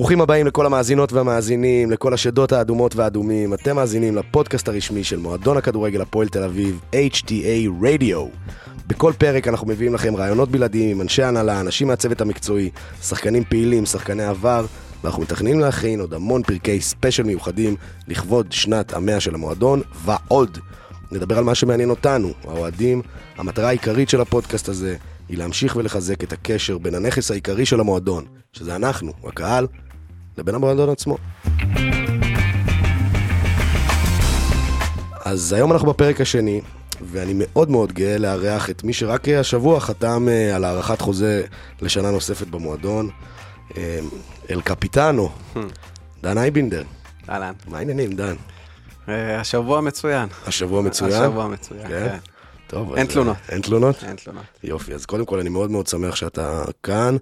ברוכים הבאים לכל המאזינות והמאזינים, לכל השדות האדומות והאדומים. אתם מאזינים לפודקאסט הרשמי של מועדון הכדורגל הפועל תל אביב, HTA Radio. בכל פרק אנחנו מביאים לכם רעיונות בלעדיים עם אנשי הנהלה, אנשים מהצוות המקצועי, שחקנים פעילים, שחקני עבר, ואנחנו מתכננים להכין עוד המון פרקי ספיישל מיוחדים לכבוד שנת המאה של המועדון, ועוד. נדבר על מה שמעניין אותנו, האוהדים. המטרה העיקרית של הפודקאסט הזה היא להמשיך ולחזק את הקשר בין הנכס העיקרי של המועדון, שזה אנחנו, הקהל, לבין המועדון עצמו. אז היום אנחנו בפרק השני, ואני מאוד מאוד גאה לארח את מי שרק השבוע חתם אה, על הארכת חוזה לשנה נוספת במועדון, אה, אל קפיטנו, דן אייבינדר. אהלן. מה העניינים, דן? אה, השבוע מצוין. השבוע מצוין? השבוע מצוין, כן? כן. טוב, אין תלונות. אין תלונות? אין תלונות. יופי, אז קודם כל אני מאוד מאוד שמח שאתה כאן,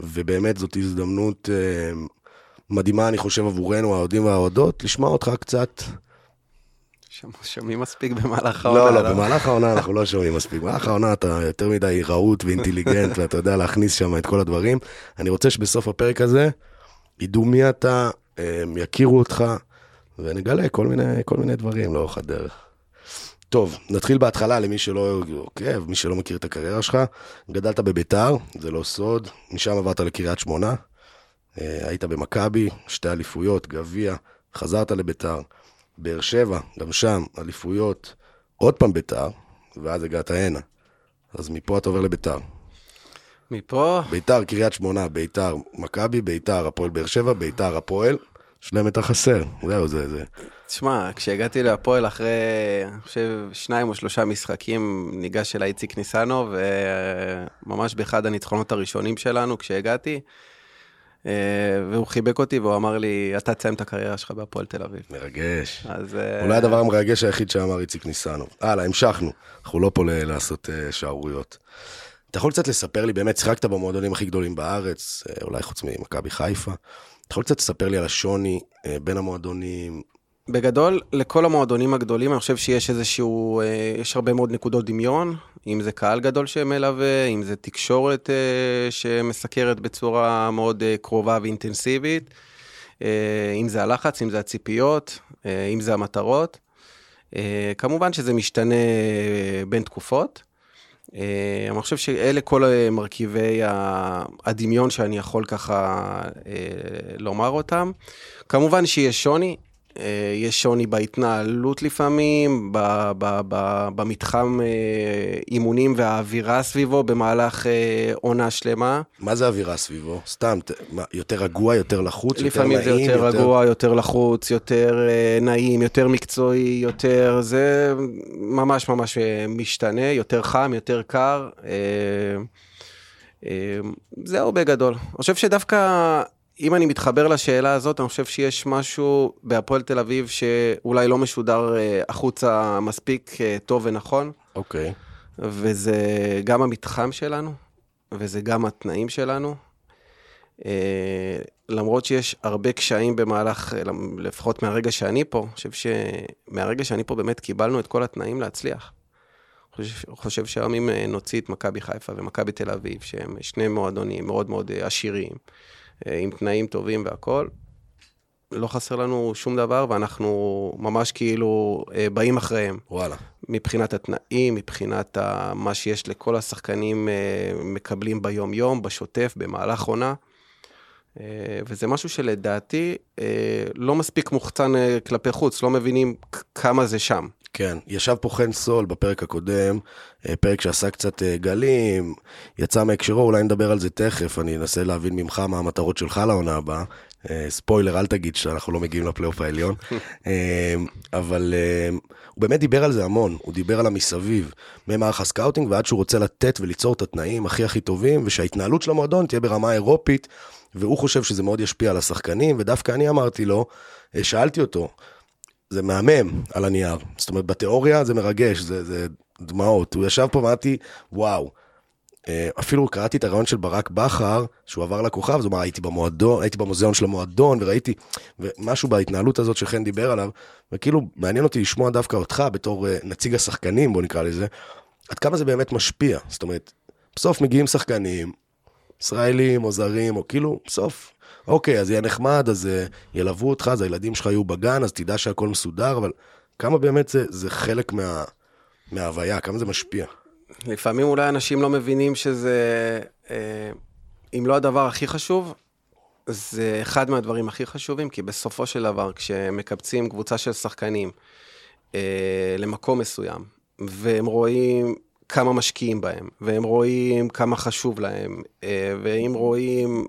ובאמת זאת הזדמנות אה, מדהימה, אני חושב, עבורנו, האוהדים והאוהדות, לשמוע אותך קצת. שומעים מספיק במהלך העונה. לא, לא, במהלך העונה אנחנו לא שומעים מספיק. במהלך העונה אתה יותר מדי רהוט ואינטליגנט, ואתה יודע להכניס שם את כל הדברים. אני רוצה שבסוף הפרק הזה ידעו מי אתה, יכירו אותך, ונגלה כל מיני, כל מיני דברים לאורך הדרך. טוב, נתחיל בהתחלה למי שלא עוקב, מי שלא מכיר את הקריירה שלך. גדלת בביתר, זה לא סוד, משם עברת לקריית שמונה, היית במכבי, שתי אליפויות, גביע, חזרת לביתר, באר שבע, גם שם, אליפויות, עוד פעם ביתר, ואז הגעת הנה. אז מפה אתה עובר לביתר. מפה, ביתר, קריית שמונה, ביתר, מכבי, ביתר, הפועל באר שבע, ביתר, הפועל, שלם את החסר. זהו, זה, זה. תשמע, כשהגעתי להפועל אחרי, אני חושב, שניים או שלושה משחקים, ניגש אליי איציק ניסנו, וממש באחד הניצחונות הראשונים שלנו, כשהגעתי, אה, והוא חיבק אותי והוא אמר לי, אתה תסיים את הקריירה שלך בהפועל תל אביב. מרגש. אז... אה, אולי הדבר המרגש היחיד שאמר איציק ניסנו. הלאה, המשכנו. אנחנו לא פה לעשות אה, שערוריות. אתה יכול קצת לספר לי, באמת שיחקת במועדונים הכי גדולים בארץ, אה, אולי חוץ ממכבי חיפה. אתה יכול קצת לספר לי על השוני אה, בין המועדונים? בגדול, לכל המועדונים הגדולים, אני חושב שיש איזשהו, אה, יש הרבה מאוד נקודות דמיון, אם זה קהל גדול שמלווה, אם זה תקשורת אה, שמסקרת בצורה מאוד אה, קרובה ואינטנסיבית, אם זה הלחץ, אם זה הציפיות, אם זה המטרות. כמובן שזה משתנה בין תקופות. אני חושב שאלה כל מרכיבי הדמיון שאני יכול ככה לומר אותם. כמובן שיש שוני, יש שוני בהתנהלות לפעמים, ב- ב- ב- במתחם אה, אימונים והאווירה סביבו במהלך אה, עונה שלמה. מה זה אווירה סביבו? סתם, יותר רגוע, יותר לחוץ, יותר לפעמים נעים? זה יותר רגוע, יותר לחוץ, יותר אה, נעים, יותר מקצועי, יותר... זה ממש ממש אה, משתנה, יותר חם, יותר קר. אה, אה, זהו בגדול. אני חושב שדווקא, אם אני מתחבר לשאלה הזאת, אני חושב שיש משהו בהפועל תל אביב שאולי לא משודר אה, החוצה מספיק אה, טוב ונכון. אוקיי. וזה גם המתחם שלנו, וזה גם התנאים שלנו. אה, למרות שיש הרבה קשיים במהלך, לפחות מהרגע שאני פה, אני חושב שמהרגע שאני פה באמת קיבלנו את כל התנאים להצליח. חושב, חושב שהיום אם נוציא את מכבי חיפה ומכבי תל אביב, שהם שני מועדונים מאוד מאוד עשירים, עם תנאים טובים והכול, לא חסר לנו שום דבר, ואנחנו ממש כאילו אה, באים אחריהם. וואלה. מבחינת התנאים, מבחינת ה- מה שיש לכל השחקנים אה, מקבלים ביום-יום, בשוטף, במהלך עונה. אה, וזה משהו שלדעתי אה, לא מספיק מוחצן אה, כלפי חוץ, לא מבינים כמה זה שם. כן, ישב פה חן סול בפרק הקודם, אה, פרק שעשה קצת אה, גלים, יצא מהקשרו, אולי נדבר על זה תכף, אני אנסה להבין ממך מה המטרות שלך לעונה הבאה. אה, ספוילר, אל תגיד שאנחנו לא מגיעים לפלייאוף העליון. אבל הוא באמת דיבר על זה המון, הוא דיבר על המסביב, ממערך הסקאוטינג ועד שהוא רוצה לתת וליצור את התנאים הכי הכי טובים, ושההתנהלות של המועדון תהיה ברמה אירופית, והוא חושב שזה מאוד ישפיע על השחקנים, ודווקא אני אמרתי לו, שאלתי אותו, זה מהמם על הנייר. זאת אומרת, בתיאוריה זה מרגש, זה, זה דמעות. הוא ישב פה ואמרתי, וואו. אה, אפילו קראתי את הרעיון של ברק בכר, שהוא עבר לכוכב, הוא אמר, הייתי במועדון, הייתי במוזיאון של המועדון, וראיתי, ומשהו בהתנהלות הזאת שחן דיבר עליו, וכאילו, מעניין אותי לשמוע דווקא אותך בתור אה, נציג השחקנים, בוא נקרא לזה, עד כמה זה באמת משפיע. זאת אומרת, בסוף מגיעים שחקנים, ישראלים או זרים, או כאילו, בסוף, אוקיי, אז יהיה נחמד, אז אה, ילוו אותך, אז הילדים שלך יהיו בגן, אז תדע שהכל מסודר, אבל כמה באמת זה, זה חלק מה, מההוויה, כמה זה משפיע. לפעמים אולי אנשים לא מבינים שזה, אה, אם לא הדבר הכי חשוב, זה אחד מהדברים הכי חשובים, כי בסופו של דבר, כשמקבצים קבוצה של שחקנים אה, למקום מסוים, והם רואים כמה משקיעים בהם, והם רואים כמה חשוב להם, והם רואים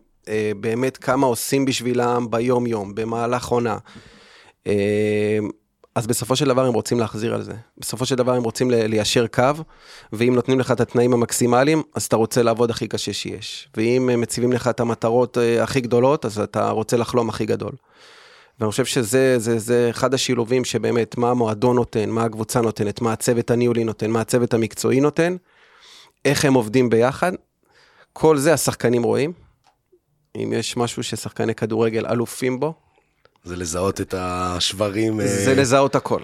באמת כמה עושים בשבילם ביום-יום, במהלך עונה. אה, אז בסופו של דבר הם רוצים להחזיר על זה. בסופו של דבר הם רוצים ליישר קו, ואם נותנים לך את התנאים המקסימליים, אז אתה רוצה לעבוד הכי קשה שיש. ואם מציבים לך את המטרות הכי גדולות, אז אתה רוצה לחלום הכי גדול. ואני חושב שזה זה, זה אחד השילובים שבאמת, מה המועדון נותן, מה הקבוצה נותנת, מה הצוות הניהולי נותן, מה הצוות המקצועי נותן, איך הם עובדים ביחד. כל זה השחקנים רואים. אם יש משהו ששחקני כדורגל אלופים בו, זה לזהות את השברים. זה אה... לזהות הכל.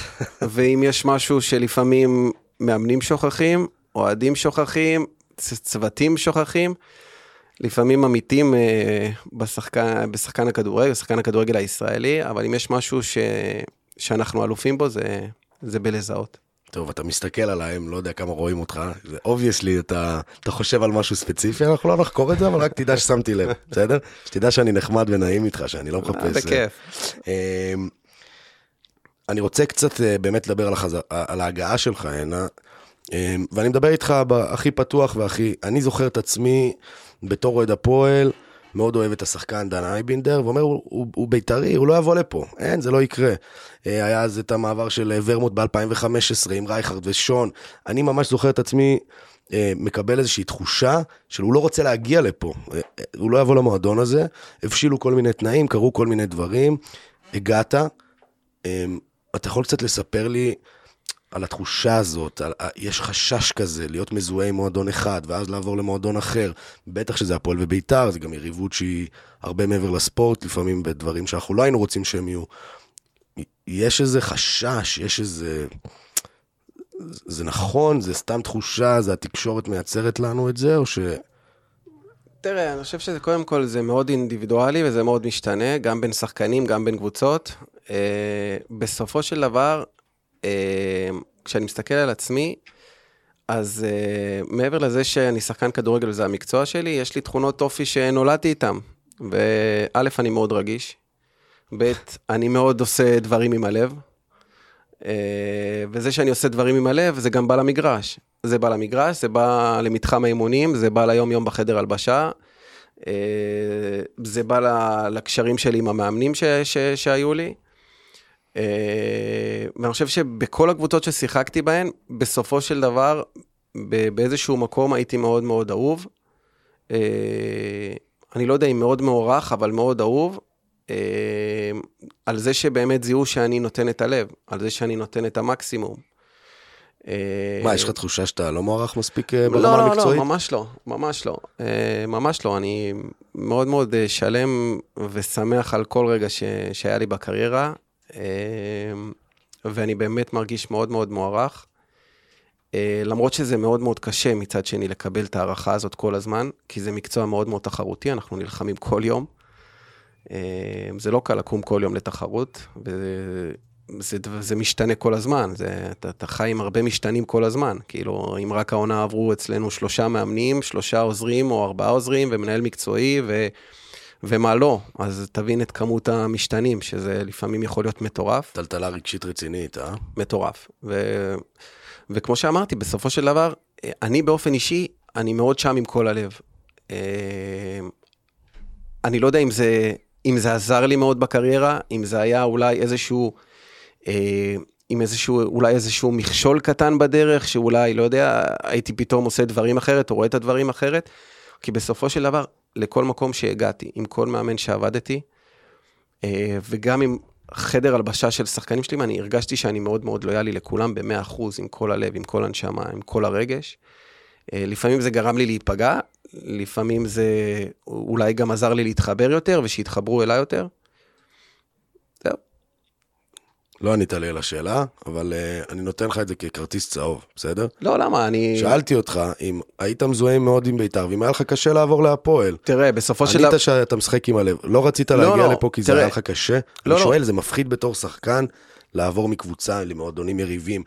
ואם יש משהו שלפעמים מאמנים שוכחים, אוהדים שוכחים, צוותים שוכחים, לפעמים עמיתים אה, בשחקן, בשחקן הכדורגל, בשחקן הכדורגל הישראלי, אבל אם יש משהו ש, שאנחנו אלופים בו, זה, זה בלזהות. טוב, אתה מסתכל עליי, לא יודע כמה רואים אותך, זה obviously, אתה, אתה חושב על משהו ספציפי, אנחנו לא נחקור את זה, אבל רק תדע ששמתי לב, בסדר? שתדע שאני נחמד ונעים איתך, שאני לא מחפש... אה, בכיף. אמ, אני רוצה קצת אה, באמת לדבר על, החזר, על ההגעה שלך הנה, אמ, ואני מדבר איתך הכי פתוח והכי... אני זוכר את עצמי בתור אוהד הפועל, מאוד אוהב את השחקן דן איינבינדר, ואומר, הוא, הוא, הוא בית"רי, הוא לא יבוא לפה, אין, זה לא יקרה. אה, היה אז את המעבר של ורמוט ב-2015 עם רייכרד ושון. אני ממש זוכר את עצמי אה, מקבל איזושהי תחושה של הוא לא רוצה להגיע לפה, אה, הוא לא יבוא למועדון הזה, הבשילו כל מיני תנאים, קרו כל מיני דברים, הגעת. אתה יכול קצת לספר לי על התחושה הזאת, על, יש חשש כזה להיות מזוהה עם מועדון אחד, ואז לעבור למועדון אחר. בטח שזה הפועל ובית"ר, זה גם יריבות שהיא הרבה מעבר לספורט, לפעמים בדברים שאנחנו לא היינו רוצים שהם יהיו. יש איזה חשש, יש איזה... זה נכון, זה סתם תחושה, זה התקשורת מייצרת לנו את זה, או ש... תראה, אני חושב שזה קודם כל, זה מאוד אינדיבידואלי וזה מאוד משתנה, גם בין שחקנים, גם בין קבוצות. אה, בסופו של דבר, כשאני מסתכל על עצמי, אז uh, מעבר לזה שאני שחקן כדורגל וזה המקצוע שלי, יש לי תכונות אופי שנולדתי איתן. וא', אני מאוד רגיש, ב', אני מאוד עושה דברים עם הלב, uh, וזה שאני עושה דברים עם הלב, זה גם בא למגרש. זה בא למגרש, זה בא למתחם האימונים, זה בא ליום-יום בחדר הלבשה, uh, זה בא לקשרים שלי עם המאמנים ש- ש- שהיו לי. אה, ואני חושב שבכל הקבוצות ששיחקתי בהן, בסופו של דבר, באיזשהו מקום הייתי מאוד מאוד אהוב. אה, אני לא יודע אם מאוד מוערך, אבל מאוד אהוב. אה, על זה שבאמת זיהו שאני נותן את הלב, על זה שאני נותן את המקסימום. מה, יש לך תחושה שאתה לא מוערך מספיק ברמה לא, המקצועית? לא, לא, ממש לא, ממש לא. ממש לא, אני מאוד מאוד שלם ושמח על כל רגע ש... שהיה לי בקריירה. אמ, ואני באמת מרגיש מאוד מאוד מוערך. אה, למרות שזה מאוד מאוד קשה מצד שני לקבל את ההערכה הזאת כל הזמן, כי זה מקצוע מאוד מאוד תחרותי, אנחנו נלחמים כל יום. אמ, זה לא קל לקום כל יום לתחרות, וזה זה משתנה כל הזמן, זה, אתה, אתה חי עם הרבה משתנים כל הזמן. כאילו, אם רק העונה עברו אצלנו שלושה מאמנים, שלושה עוזרים או ארבעה עוזרים ומנהל מקצועי, ו... ומה לא, אז תבין את כמות המשתנים, שזה לפעמים יכול להיות מטורף. טלטלה רגשית רצינית, אה? מטורף. ו... וכמו שאמרתי, בסופו של דבר, אני באופן אישי, אני מאוד שם עם כל הלב. אה, אני לא יודע אם זה, אם זה עזר לי מאוד בקריירה, אם זה היה אולי איזשהו, אה, עם איזשהו, אולי איזשהו מכשול קטן בדרך, שאולי, לא יודע, הייתי פתאום עושה דברים אחרת, או רואה את הדברים אחרת, כי בסופו של דבר, לכל מקום שהגעתי, עם כל מאמן שעבדתי, אה, וגם עם חדר הלבשה של שחקנים שלי, אני הרגשתי שאני מאוד מאוד לויאלי לכולם ב-100%, עם כל הלב, עם כל הנשמה, עם כל הרגש. אה, לפעמים זה גרם לי להיפגע, לפעמים זה אולי גם עזר לי להתחבר יותר, ושיתחברו אליי יותר. זהו. לא ענית לי על השאלה, אבל uh, אני נותן לך את זה ככרטיס צהוב, בסדר? לא, למה? אני... שאלתי אותך אם היית מזוהה מאוד עם בית"ר, ואם היה לך קשה לעבור להפועל. תראה, בסופו של דבר... ענית שאתה משחק עם הלב. לא רצית להגיע לא, לפה כי זה תראה. היה לך קשה? לא, אני לא. שואל, זה מפחיד בתור שחקן לעבור מקבוצה למועדונים יריבים.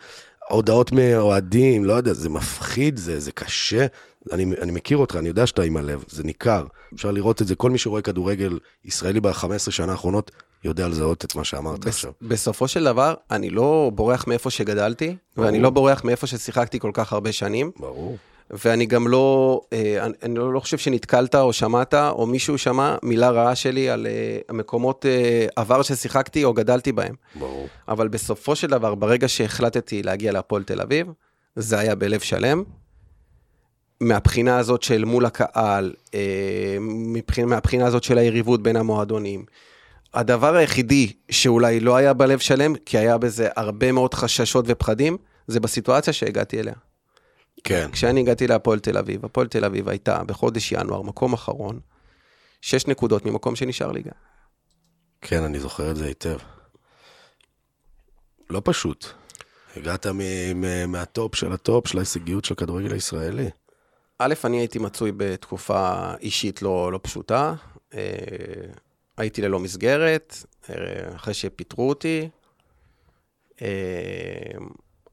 הודעות מאוהדים, לא יודע, זה מפחיד, זה, זה קשה. אני, אני מכיר אותך, אני יודע שאתה עם הלב, זה ניכר. אפשר לראות את זה, כל מי שרואה כדורגל ישראלי ב-15 שנה האחרונות, יודע לזהות את מה שאמרת בס- עכשיו. בסופו של דבר, אני לא בורח מאיפה שגדלתי, ברור. ואני לא בורח מאיפה ששיחקתי כל כך הרבה שנים, ברור. ואני גם לא, אה, אני, אני לא חושב שנתקלת או שמעת, או מישהו שמע מילה רעה שלי על אה, המקומות אה, עבר ששיחקתי או גדלתי בהם. ברור. אבל בסופו של דבר, ברגע שהחלטתי להגיע להפועל תל אביב, זה היה בלב שלם. מהבחינה הזאת של מול הקהל, מבחינה, מהבחינה הזאת של היריבות בין המועדונים. הדבר היחידי שאולי לא היה בלב שלם, כי היה בזה הרבה מאוד חששות ופחדים, זה בסיטואציה שהגעתי אליה. כן. כשאני הגעתי להפועל תל אביב, הפועל תל אביב הייתה בחודש ינואר, מקום אחרון, שש נקודות ממקום שנשאר ליגה. כן, אני זוכר את זה היטב. לא פשוט. הגעת מ- מ- מהטופ של הטופ של ההישגיות של הכדורגל הישראלי. א', אני הייתי מצוי בתקופה אישית לא, לא פשוטה. הייתי ללא מסגרת, אה, אחרי שפיטרו אותי. אה,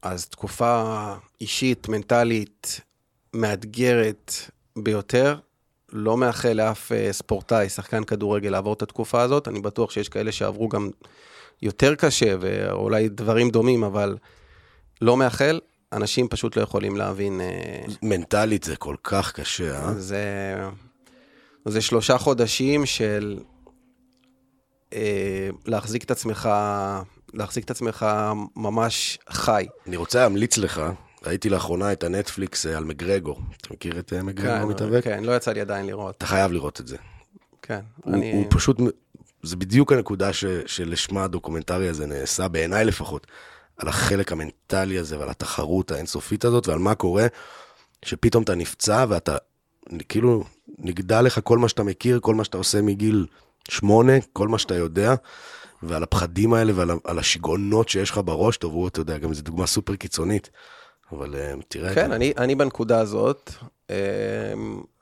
אז תקופה אישית, מנטלית, מאתגרת ביותר. לא מאחל לאף אה, ספורטאי, שחקן כדורגל, לעבור את התקופה הזאת. אני בטוח שיש כאלה שעברו גם יותר קשה, ואולי דברים דומים, אבל לא מאחל. אנשים פשוט לא יכולים להבין... מנטלית זה כל כך קשה, אה? זה, זה שלושה חודשים של להחזיק את עצמך, להחזיק את עצמך ממש חי. אני רוצה להמליץ לך, ראיתי לאחרונה את הנטפליקס אה, על מגרגור. אתה מכיר את אה, מגרגור מתאבק? כן, לא יצא לי עדיין לראות. אתה חייב לראות את זה. כן, הוא, אני... הוא פשוט, זה בדיוק הנקודה ש, שלשמה הדוקומנטרי הזה נעשה, בעיניי לפחות, על החלק המנטלי הזה ועל התחרות האינסופית הזאת ועל מה קורה, שפתאום אתה נפצע ואתה, כאילו, נגדע לך כל מה שאתה מכיר, כל מה שאתה עושה מגיל שמונה, כל מה שאתה יודע, ועל הפחדים האלה ועל השיגעונות שיש לך בראש, טוב, הוא, אתה יודע, גם זו דוגמה סופר קיצונית, אבל אה, תראה, כן, אני, אני בנקודה הזאת, אה,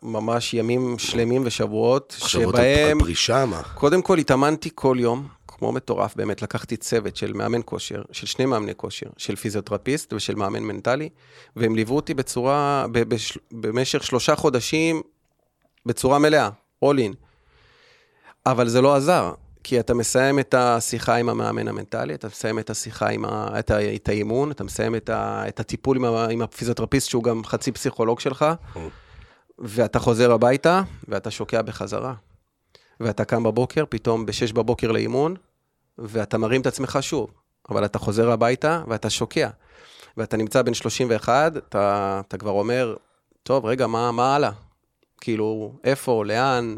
ממש ימים שלמים ושבועות, מחשבות שבהם... על פרישה, מה? קודם כל התאמנתי כל יום, כמו מטורף, באמת, לקחתי צוות של מאמן כושר, של שני מאמני כושר, של פיזיותרפיסט ושל מאמן מנטלי, והם ליוו אותי בצורה, ב- בש, במשך שלושה חודשים, בצורה מלאה, all in. אבל זה לא עזר, כי אתה מסיים את השיחה עם המאמן המנטלי, אתה מסיים את השיחה עם ה, את, ה, את האימון, אתה מסיים את, ה, את הטיפול עם, ה, עם הפיזיותרפיסט, שהוא גם חצי פסיכולוג שלך, ואתה חוזר הביתה, ואתה שוקע בחזרה. ואתה קם בבוקר, פתאום ב-6 בבוקר לאימון, ואתה מרים את עצמך שוב. אבל אתה חוזר הביתה ואתה שוקע. ואתה נמצא בין 31, אתה, אתה כבר אומר, טוב, רגע, מה, מה הלאה? כאילו, איפה, לאן,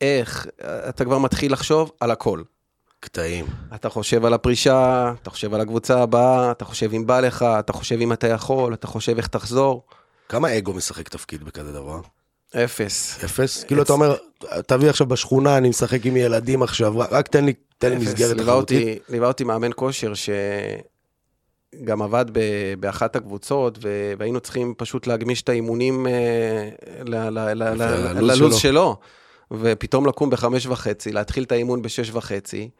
איך, אתה כבר מתחיל לחשוב על הכל. קטעים. אתה חושב על הפרישה, אתה חושב על הקבוצה הבאה, אתה חושב אם בא לך, אתה חושב אם אתה יכול, אתה חושב איך תחזור. כמה אגו משחק תפקיד בכזה דבר? אפס. אפס? כאילו אתה אומר, תביא עכשיו בשכונה, אני משחק עם ילדים עכשיו, רק תן לי, תן לי. מסגרת תחרותית. ליווה אותי מאמן כושר שגם עבד באחת הקבוצות, והיינו צריכים פשוט להגמיש את האימונים אה, ל, ל, ל, ל, והלו"ז ללו"ז שלו. ופתאום לקום בחמש וחצי, להתחיל את האימון בשש וחצי,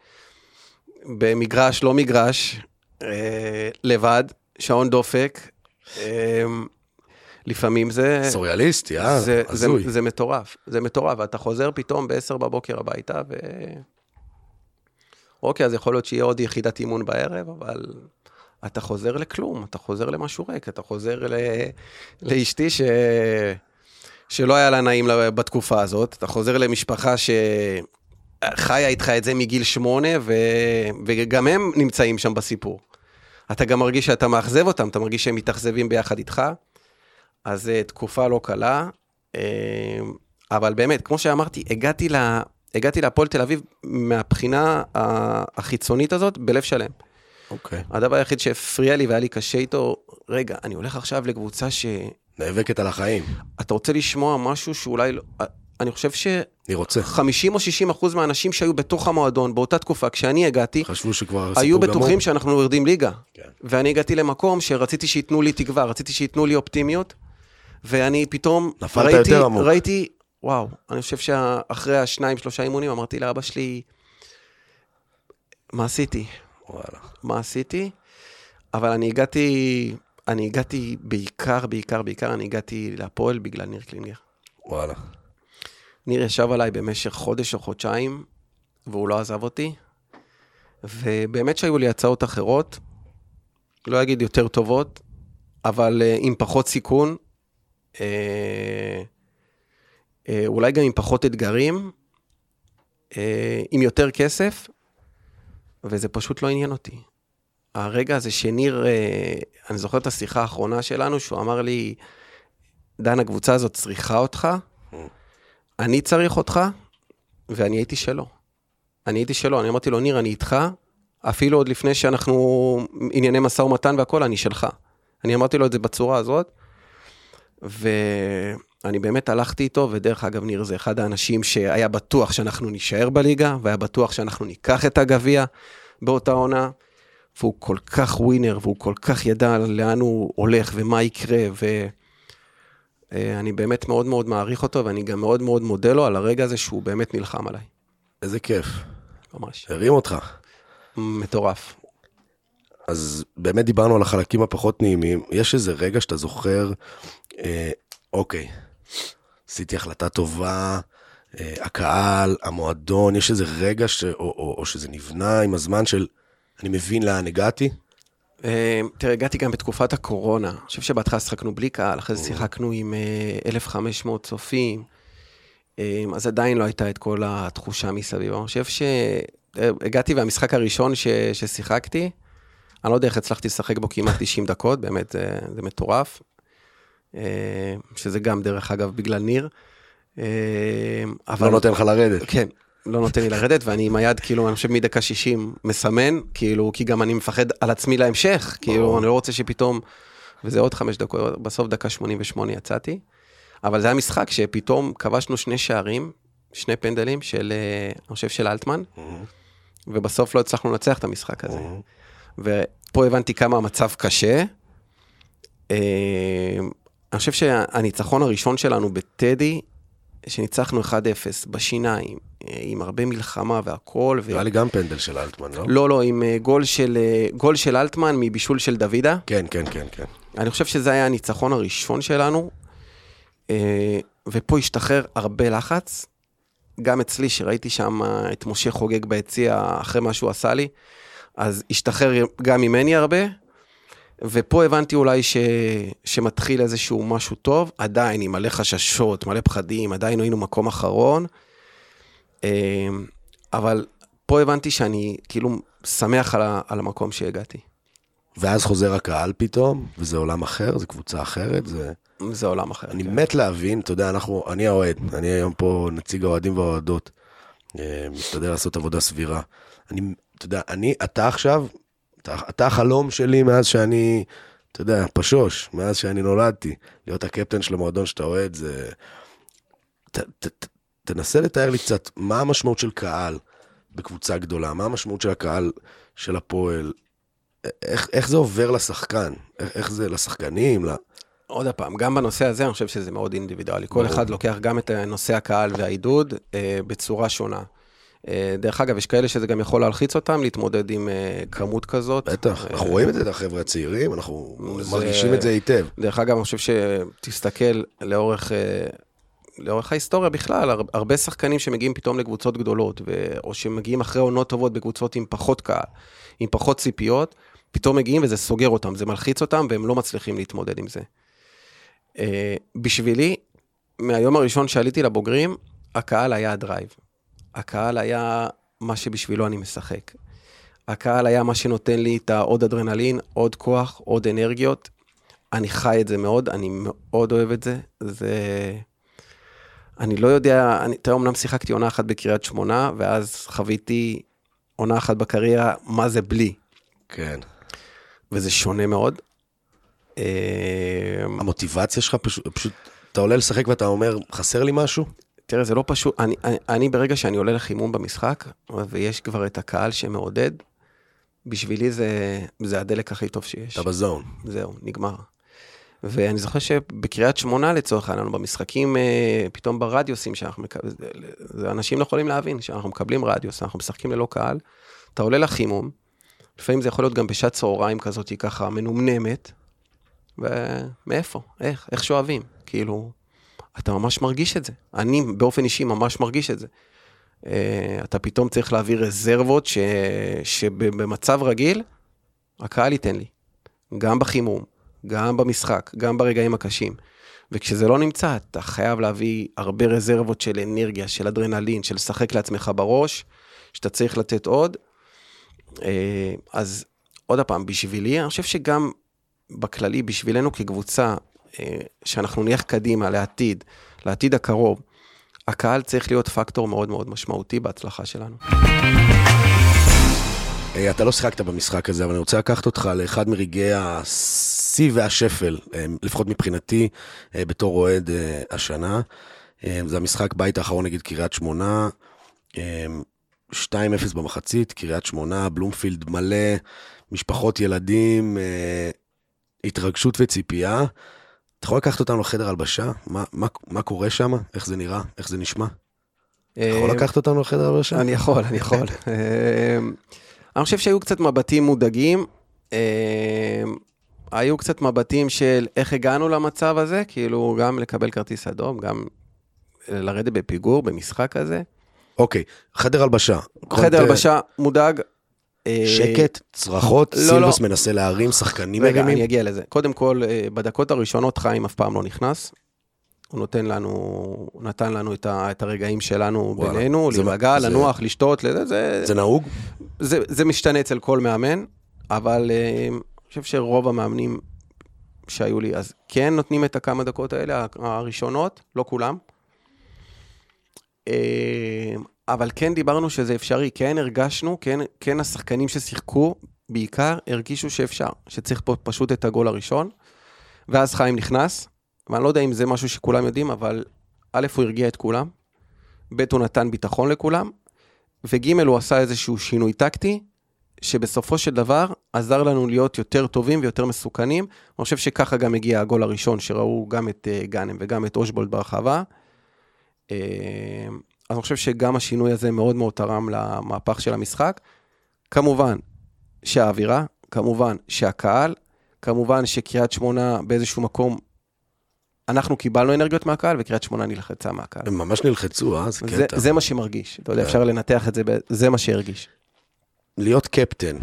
במגרש, לא מגרש, אה, לבד, שעון דופק. אה, לפעמים זה... סוריאליסטי, אה? זה, זה, הזוי. זה מטורף, זה מטורף, ואתה חוזר פתאום ב-10 בבוקר הביתה, ו... אוקיי, אז יכול להיות שיהיה עוד יחידת אימון בערב, אבל אתה חוזר לכלום, אתה חוזר למשהו ריק, אתה חוזר ל... לאשתי ש... שלא היה לה נעים בתקופה הזאת, אתה חוזר למשפחה שחיה איתך את זה מגיל שמונה, ו... וגם הם נמצאים שם בסיפור. אתה גם מרגיש שאתה מאכזב אותם, אתה מרגיש שהם מתאכזבים ביחד איתך. אז אה, תקופה לא קלה, אה, אבל באמת, כמו שאמרתי, הגעתי, לה, הגעתי להפועל תל אביב מהבחינה החיצונית הזאת בלב שלם. אוקיי. הדבר היחיד שהפריע לי והיה לי קשה איתו, רגע, אני הולך עכשיו לקבוצה שאתה נאבקת על החיים. רוצה לשמוע משהו שאולי לא... אני חושב אני רוצה. ש-50 או 60 אחוז מהאנשים שהיו בתוך המועדון באותה תקופה, כשאני הגעתי, חשבו שכבר היו הסיפור גמור. בטוחים שאנחנו יורדים ליגה. כן. ואני הגעתי למקום שרציתי שייתנו לי תקווה, רציתי שייתנו לי אופטימיות, ואני פתאום נפלת ראיתי, יותר עמוק. ראיתי, וואו, אני חושב שאחרי השניים, שלושה אימונים, אמרתי לאבא שלי, מה עשיתי? וואלה. מה עשיתי? אבל אני הגעתי, אני הגעתי בעיקר, בעיקר, בעיקר, אני הגעתי להפועל בגלל ניר קלינגר. וואלה. ניר ישב עליי במשך חודש או חודשיים, והוא לא עזב אותי. ובאמת שהיו לי הצעות אחרות, לא אגיד יותר טובות, אבל uh, עם פחות סיכון, uh, uh, אולי גם עם פחות אתגרים, uh, עם יותר כסף, וזה פשוט לא עניין אותי. הרגע הזה שניר, uh, אני זוכר את השיחה האחרונה שלנו, שהוא אמר לי, דן, הקבוצה הזאת צריכה אותך, אני צריך אותך, ואני הייתי שלו. אני הייתי שלו, אני אמרתי לו, ניר, אני איתך, אפילו עוד לפני שאנחנו ענייני משא ומתן והכל, אני שלך. אני אמרתי לו את זה בצורה הזאת, ואני באמת הלכתי איתו, ודרך אגב, ניר זה אחד האנשים שהיה בטוח שאנחנו נישאר בליגה, והיה בטוח שאנחנו ניקח את הגביע באותה עונה, והוא כל כך ווינר, והוא כל כך ידע לאן הוא הולך ומה יקרה, ו... אה, באמת מאוד מאוד מעריך אותו, ואני גם מאוד מאוד מודה לו על הרגע הזה שהוא באמת נלחם עליי. איזה כיף. ממש. הרים אותך. מטורף. אז באמת דיברנו על החלקים הפחות נעימים. יש איזה רגע שאתה זוכר, אה, אוקיי, עשיתי החלטה טובה, אה, הקהל, המועדון, יש איזה רגע ש... או, או, או שזה נבנה עם הזמן של, אני מבין לאן הגעתי? אה, תראה, הגעתי גם בתקופת הקורונה. אני חושב שבהתחלה שיחקנו בלי קהל, אחרי זה שיחקנו עם אה, 1,500 צופים, אה, אז עדיין לא הייתה את כל התחושה מסביב. אני חושב שהגעתי והמשחק הראשון ש... ששיחקתי, אני לא יודע איך הצלחתי לשחק בו כמעט 90 דקות, באמת, זה, זה מטורף. אה, שזה גם, דרך אגב, בגלל ניר. אה, אבל... לא נותן לך לרדת. כן, לא נותן לי לרדת, ואני עם היד, כאילו, אני חושב מדקה 60 מסמן, כאילו, כי גם אני מפחד על עצמי להמשך, כאילו. אני לא רוצה שפתאום, וזה עוד חמש דקות, בסוף דקה 88 יצאתי, אבל זה היה משחק שפתאום כבשנו שני שערים, שני פנדלים של, אה, אני חושב של אלטמן, ובסוף לא הצלחנו לנצח את המשחק הזה. ופה הבנתי כמה המצב קשה. אה, אני חושב שהניצחון הראשון שלנו בטדי, שניצחנו 1-0 בשיניים, עם הרבה מלחמה והכל, ו... נראה לי גם פנדל של אלטמן, לא? לא, לא, עם אה, גול של, אה, גול של אלטמן מבישול של דוידה. כן, כן, כן, כן. אני חושב שזה היה הניצחון הראשון שלנו, אה, ופה השתחרר הרבה לחץ. גם אצלי, שראיתי שם את משה חוגג ביציע אחרי מה שהוא עשה לי, אז השתחרר גם ממני הרבה, ופה הבנתי אולי ש... שמתחיל איזשהו משהו טוב, עדיין עם מלא חששות, מלא פחדים, עדיין היינו מקום אחרון, אבל פה הבנתי שאני כאילו שמח על, ה... על המקום שהגעתי. ואז חוזר הקהל פתאום, וזה עולם אחר, זה קבוצה אחרת, זה... זה עולם אחר. אני כן. מת להבין, אתה יודע, אנחנו, אני האוהד, אני היום פה נציג האוהדים והאוהדות, משתדל לעשות עבודה סבירה. אני, אתה יודע, אני, אתה עכשיו, אתה, אתה החלום שלי מאז שאני, אתה יודע, פשוש, מאז שאני נולדתי, להיות הקפטן של המועדון שאתה אוהד, זה... ת, ת, ת, תנסה לתאר לי קצת מה המשמעות של קהל בקבוצה גדולה, מה המשמעות של הקהל של הפועל, איך, איך זה עובר לשחקן, איך, איך זה לשחקנים, ל... עוד פעם, גם בנושא הזה אני חושב שזה מאוד אינדיבידואלי. כל. אחד לוקח גם את נושא הקהל והעידוד אה, בצורה שונה. אה, דרך אגב, יש כאלה שזה גם יכול להלחיץ אותם, להתמודד עם אה, כמות כזאת. בטח, אה, אנחנו רואים את זה, את החבר'ה הצעירים, אנחנו זה- מרגישים את זה היטב. דרך אגב, אני חושב שתסתכל לאורך, אה, לאורך ההיסטוריה בכלל, הר- הרבה שחקנים שמגיעים פתאום לקבוצות גדולות, ו... או שמגיעים אחרי עונות טובות בקבוצות עם פחות קהל, עם פחות ציפיות, פתאום מגיעים וזה סוגר אותם, זה מלחיץ אותם והם לא מצליחים להתמודד עם זה. אה, בשבילי, מהיום הראשון שעליתי לבוגרים, הקהל היה הדרייב. הקהל היה מה שבשבילו אני משחק. הקהל היה מה שנותן לי את העוד אדרנלין, עוד כוח, עוד אנרגיות. אני חי את זה מאוד, אני מאוד אוהב את זה. זה... אני לא יודע, אני, תראה, אמנם שיחקתי עונה אחת בקריית שמונה, ואז חוויתי עונה אחת בקריירה, מה זה בלי, כן. וזה שונה מאוד. אה, המוטיבציה שלך פשוט, פשוט, אתה עולה לשחק ואתה אומר, חסר לי משהו? תראה, זה לא פשוט, אני, אני, אני ברגע שאני עולה לחימום במשחק, ויש כבר את הקהל שמעודד, בשבילי זה, זה הדלק הכי טוב שיש. אתה בזון. זהו, נגמר. ואני זוכר שבקריית שמונה לצורך העניין, במשחקים, אה, פתאום ברדיוסים שאנחנו מקבלים, אנשים לא יכולים להבין, שאנחנו מקבלים רדיוס, אנחנו משחקים ללא קהל, אתה עולה לחימום, לפעמים זה יכול להיות גם בשעת צהריים כזאת, ככה מנומנמת, ומאיפה? איך? איך שואבים? כאילו, אתה ממש מרגיש את זה. אני באופן אישי ממש מרגיש את זה. Uh, אתה פתאום צריך להביא רזרבות ש... שבמצב רגיל, הקהל ייתן לי. גם בחימום, גם במשחק, גם ברגעים הקשים. וכשזה לא נמצא, אתה חייב להביא הרבה רזרבות של אנרגיה, של אדרנלין, של לשחק לעצמך בראש, שאתה צריך לתת עוד. Uh, אז עוד פעם, בשבילי, אני חושב שגם בכללי, בשבילנו כקבוצה, אה, שאנחנו נלך קדימה לעתיד, לעתיד הקרוב, הקהל צריך להיות פקטור מאוד מאוד משמעותי בהצלחה שלנו. אה, אתה לא שיחקת במשחק הזה, אבל אני רוצה לקחת אותך לאחד מרגעי השיא והשפל, אה, לפחות מבחינתי, בתור אוהד השנה. זה המשחק בית האחרון נגד קריית שמונה, 2-0 במחצית, קריית שמונה, בלומפילד מלא, משפחות ילדים, התרגשות וציפייה. אתה יכול לקחת אותנו לחדר הלבשה? מה, מה, מה קורה שם? איך זה נראה? איך זה נשמע? אתה יכול אה, לקחת אותנו לחדר הלבשה? אני יכול, אני יכול. אני חושב שהיו קצת מבטים מודאגים. אה, היו קצת מבטים של איך הגענו למצב הזה, כאילו גם לקבל כרטיס אדום, גם לרדת בפיגור במשחק הזה. אוקיי, חדר הלבשה. חדר הלבשה מודאג, אה, שקט, צרחות, לא, סילבוס לא. מנסה להרים, שחקנים מרימים. רגע, אני אגיע לזה. קודם כל, אה, בדקות הראשונות חיים אף פעם לא נכנס. הוא נותן לנו, נתן לנו את, ה, את הרגעים שלנו וואלה, בינינו, להירגע, לנוח, זה, לשתות, לזה, זה... זה נהוג? זה, זה משתנה אצל כל מאמן, אבל אה, אני חושב שרוב המאמנים שהיו לי, אז כן נותנים את הכמה דקות האלה, הראשונות, לא כולם. אבל כן דיברנו שזה אפשרי, כן הרגשנו, כן, כן השחקנים ששיחקו, בעיקר הרגישו שאפשר, שצריך פה פשוט את הגול הראשון, ואז חיים נכנס, ואני לא יודע אם זה משהו שכולם יודעים, אבל א', הוא הרגיע את כולם, ב', הוא נתן ביטחון לכולם, וג', הוא עשה איזשהו שינוי טקטי, שבסופו של דבר עזר לנו להיות יותר טובים ויותר מסוכנים. אני חושב שככה גם הגיע הגול הראשון, שראו גם את uh, גאנם וגם את אושבולד ברחבה. Uh, אז אני חושב שגם השינוי הזה מאוד מאוד תרם למהפך של המשחק. כמובן שהאווירה, כמובן שהקהל, כמובן שקריית שמונה באיזשהו מקום, אנחנו קיבלנו אנרגיות מהקהל וקריית שמונה נלחצה מהקהל. הם ממש נלחצו, אה? זה קטע. זה מה שמרגיש, אתה יודע, אפשר לנתח את זה, זה מה שהרגיש. להיות קפטן,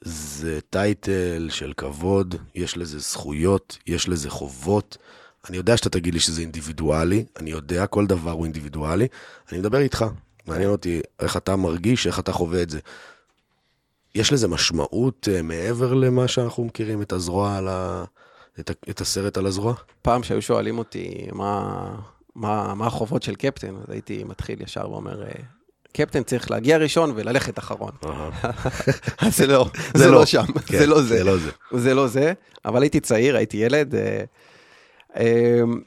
זה טייטל של כבוד, יש לזה זכויות, יש לזה חובות. אני יודע שאתה תגיד לי שזה אינדיבידואלי, אני יודע, כל דבר הוא אינדיבידואלי. אני מדבר איתך, מעניין אותי איך אתה מרגיש, איך אתה חווה את זה. יש לזה משמעות uh, מעבר למה שאנחנו מכירים, את הזרוע על ה... את. את הסרט על הזרוע? פעם שהיו שואלים אותי מה, מה, מה החובות של קפטן, אז הייתי מתחיל ישר ואומר, אה, קפטן צריך להגיע ראשון וללכת אחרון. זה לא, זה לא, לא שם, כן, זה לא זה. זה לא זה. זה לא זה, אבל הייתי צעיר, הייתי ילד. אה, אמ,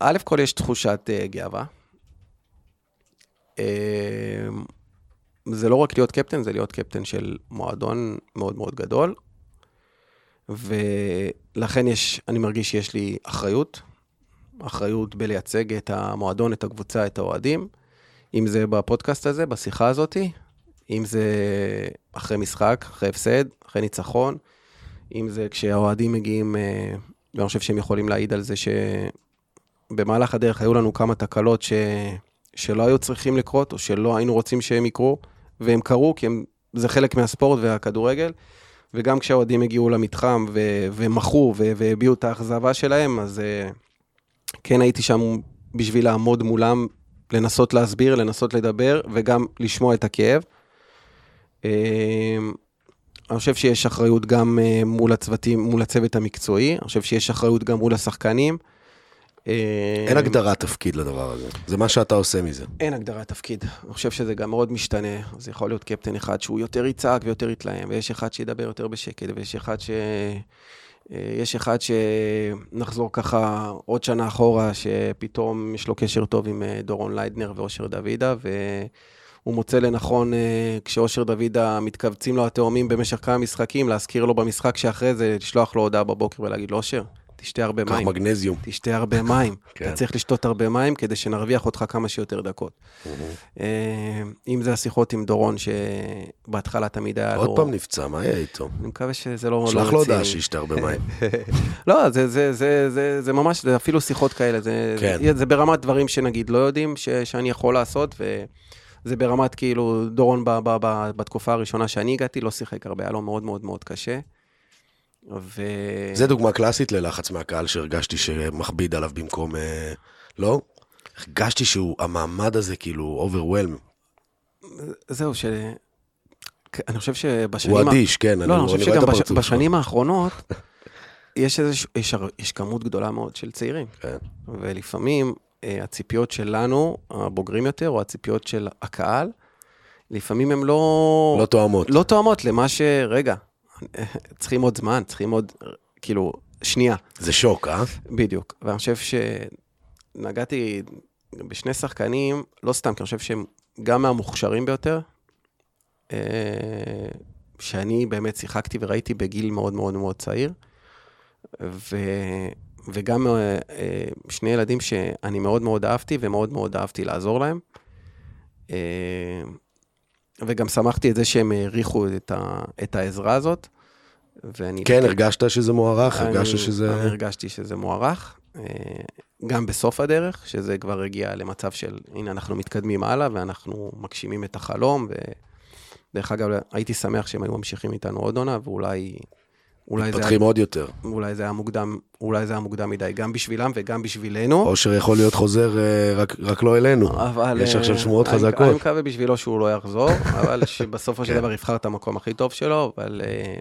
א' כל יש תחושת uh, גאווה. Um, זה לא רק להיות קפטן, זה להיות קפטן של מועדון מאוד מאוד גדול. ולכן יש, אני מרגיש שיש לי אחריות, אחריות בלייצג את המועדון, את הקבוצה, את האוהדים, אם זה בפודקאסט הזה, בשיחה הזאתי, אם זה אחרי משחק, אחרי הפסד, אחרי ניצחון, אם זה כשהאוהדים מגיעים uh, ואני חושב שהם יכולים להעיד על זה שבמהלך הדרך היו לנו כמה תקלות ש... שלא היו צריכים לקרות, או שלא היינו רוצים שהם יקרו, והם קרו, כי הם... זה חלק מהספורט והכדורגל. וגם כשהאוהדים הגיעו למתחם ו... ומחו ו... והביעו את האכזבה שלהם, אז uh, כן הייתי שם בשביל לעמוד מולם, לנסות להסביר, לנסות לדבר, וגם לשמוע את הכאב. Uh, אני חושב שיש אחריות גם אה, מול הצוותים, מול הצוות המקצועי, אני חושב שיש אחריות גם מול השחקנים. אה, אין הגדרת תפקיד לדבר הזה, זה מה שאתה עושה מזה. אין הגדרת תפקיד, אני חושב שזה גם מאוד משתנה, אז יכול להיות קפטן אחד שהוא יותר יצעק ויותר יתלהם, ויש אחד שידבר יותר בשקט, ויש אחד אה, יש אחד שנחזור ככה עוד שנה אחורה, שפתאום יש לו קשר טוב עם אה, דורון ליידנר ואושר דוידה, והוא מוצא לנכון, כשאושר דוידה מתכווצים לו התאומים במשך כמה משחקים, להזכיר לו במשחק שאחרי זה, לשלוח לו הודעה בבוקר ולהגיד לו, אושר, תשתה הרבה קח מים. מגנזיום. תשתה הרבה מים. כן. אתה צריך לשתות הרבה מים כדי שנרוויח אותך כמה שיותר דקות. אה, אם זה השיחות עם דורון, שבהתחלה תמיד היה. עוד פעם נפצע, מה יהיה איתו? אני מקווה שזה לא... שלח לא לו. הודעה שישתה הרבה מים. לא, זה, זה, זה, זה, זה ממש, זה אפילו שיחות כאלה, זה, כן. זה, זה ברמת דברים שנגיד לא יודעים, ש, שאני יכול לעשות, וזה ברמת כאילו, דורון ב, ב, ב, בתקופה הראשונה שאני הגעתי, לא שיחק הרבה, היה לו מאוד מאוד מאוד קשה. ו... זה דוגמה קלאסית ללחץ מהקהל שהרגשתי שמכביד עליו במקום... אה, לא? הרגשתי שהוא, המעמד הזה כאילו אוברוולם. זהו, ש... אני חושב שבשנים... הוא אדיש, כן, לא, אני חושב רואה את שגם בש... בשנים האחרונות, יש איזשהו, יש, הר- יש כמות גדולה מאוד של צעירים. כן. ולפעמים אה, הציפיות שלנו, הבוגרים יותר, או הציפיות של הקהל, לפעמים הן לא... לא תואמות. לא תואמות למה ש... רגע, צריכים עוד זמן, צריכים עוד, כאילו, שנייה, זה שוק, אה? בדיוק. ואני חושב שנגעתי בשני שחקנים, לא סתם, כי אני חושב שהם גם מהמוכשרים ביותר, אה, שאני באמת שיחקתי וראיתי בגיל מאוד מאוד מאוד צעיר, ו... וגם אה, אה, שני ילדים שאני מאוד מאוד אהבתי ומאוד מאוד אהבתי לעזור להם. וגם שמחתי את זה שהם העריכו את, ה... את העזרה הזאת. ואני כן, הרגשת שזה מוערך? אני- הרגשת שזה... אני הרגשתי שזה מוערך. אה, גם בסוף הדרך, שזה כבר הגיע למצב של, הנה, אנחנו מתקדמים הלאה ואנחנו מגשימים את החלום. ודרך אגב, הייתי שמח שהם היו ממשיכים איתנו עוד עונה, ואולי... אולי זה, מתפתחים עוד יותר. אולי זה היה מוקדם, אולי זה היה מוקדם מדי, גם בשבילם וגם בשבילנו. אושר יכול להיות חוזר, אה, רק- רק לא אלינו. אבל... יש עכשיו אה, שמועות חזקות. אני מקווה בשבילו שהוא לא יחזור, אבל שבסופו של כן. דבר יבחר את המקום הכי טוב שלו, אבל... אה,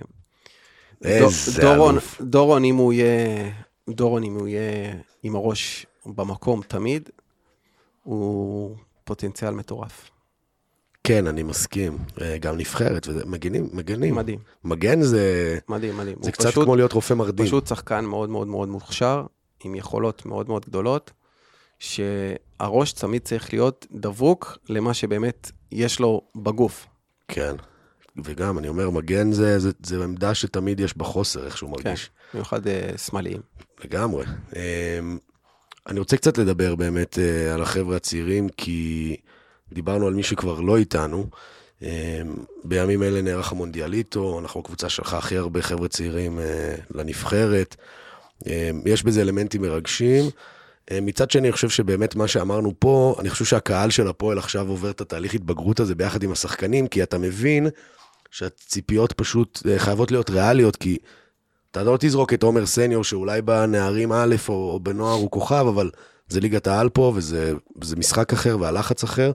איזה דורון. דורון, אם הוא יהיה, דורון, אם הוא יהיה עם הראש במקום תמיד, הוא פוטנציאל מטורף. כן, אני מסכים. אה, גם נבחרת, מגנים, מגנים. מדהים, מגן זה מדהים, מדהים. זה קצת פשוט, כמו להיות רופא מרדים. פשוט שחקן מאוד מאוד מאוד מוכשר, עם יכולות מאוד מאוד גדולות, שהראש תמיד צריך להיות דבוק למה שבאמת יש לו בגוף. כן. וגם, אני אומר, מגן זה, זה, זה עמדה שתמיד יש בה חוסר, איך שהוא כן, מרגיש. במיוחד אה, שמאליים. לגמרי. אמ, אני רוצה קצת לדבר באמת אה, על החבר'ה הצעירים, כי דיברנו על מי שכבר לא איתנו. אמ, בימים אלה נערך המונדיאליטו, אנחנו הקבוצה שלחה הכי הרבה חבר'ה צעירים אה, לנבחרת. אמ, יש בזה אלמנטים מרגשים. מצד שני, אני חושב שבאמת מה שאמרנו פה, אני חושב שהקהל של הפועל עכשיו עובר את התהליך התבגרות הזה ביחד עם השחקנים, כי אתה מבין שהציפיות פשוט אה, חייבות להיות ריאליות, כי אתה לא תזרוק את עומר סניור, שאולי בנערים א' או, או בנוער הוא כוכב, אבל זה ליגת העל פה, וזה זה משחק אחר והלחץ אחר.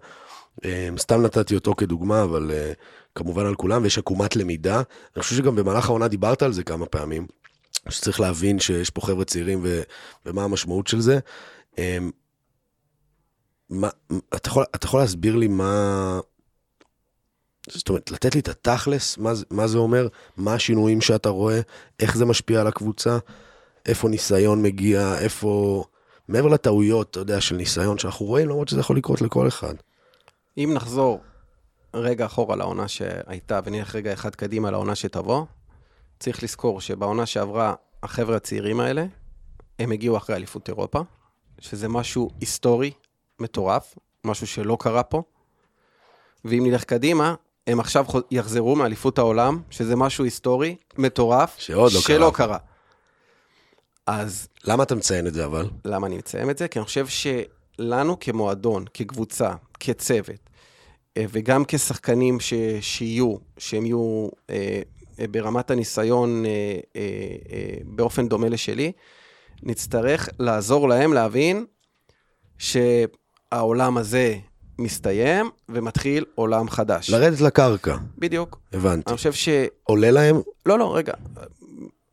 אה, סתם נתתי אותו כדוגמה, אבל אה, כמובן על כולם, ויש עקומת למידה. אני חושב שגם במהלך העונה דיברת על זה כמה פעמים, שצריך להבין שיש פה חבר'ה צעירים ו, ומה המשמעות של זה. אה, מה, אתה, יכול, אתה יכול להסביר לי מה... זאת אומרת, לתת לי את התכלס, מה, מה זה אומר, מה השינויים שאתה רואה, איך זה משפיע על הקבוצה, איפה ניסיון מגיע, איפה... מעבר לטעויות, אתה יודע, של ניסיון שאנחנו רואים, למרות שזה יכול לקרות לכל אחד. אם נחזור רגע אחורה לעונה שהייתה, ונלך רגע אחד קדימה לעונה שתבוא, צריך לזכור שבעונה שעברה, החבר'ה הצעירים האלה, הם הגיעו אחרי אליפות אירופה, שזה משהו היסטורי, מטורף, משהו שלא קרה פה. ואם נלך קדימה, הם עכשיו יחזרו מאליפות העולם, שזה משהו היסטורי, מטורף, שעוד לא שלא קרה. קרה. אז למה אתה מציין את זה אבל? למה אני מציין את זה? כי אני חושב שלנו כמועדון, כקבוצה, כצוות, וגם כשחקנים ש... שיהיו, שהם יהיו אה, אה, ברמת הניסיון אה, אה, אה, באופן דומה לשלי, נצטרך לעזור להם להבין שהעולם הזה מסתיים ומתחיל עולם חדש. לרדת לקרקע, בדיוק. הבנתי. אני חושב ש... עולה להם? לא, לא, רגע.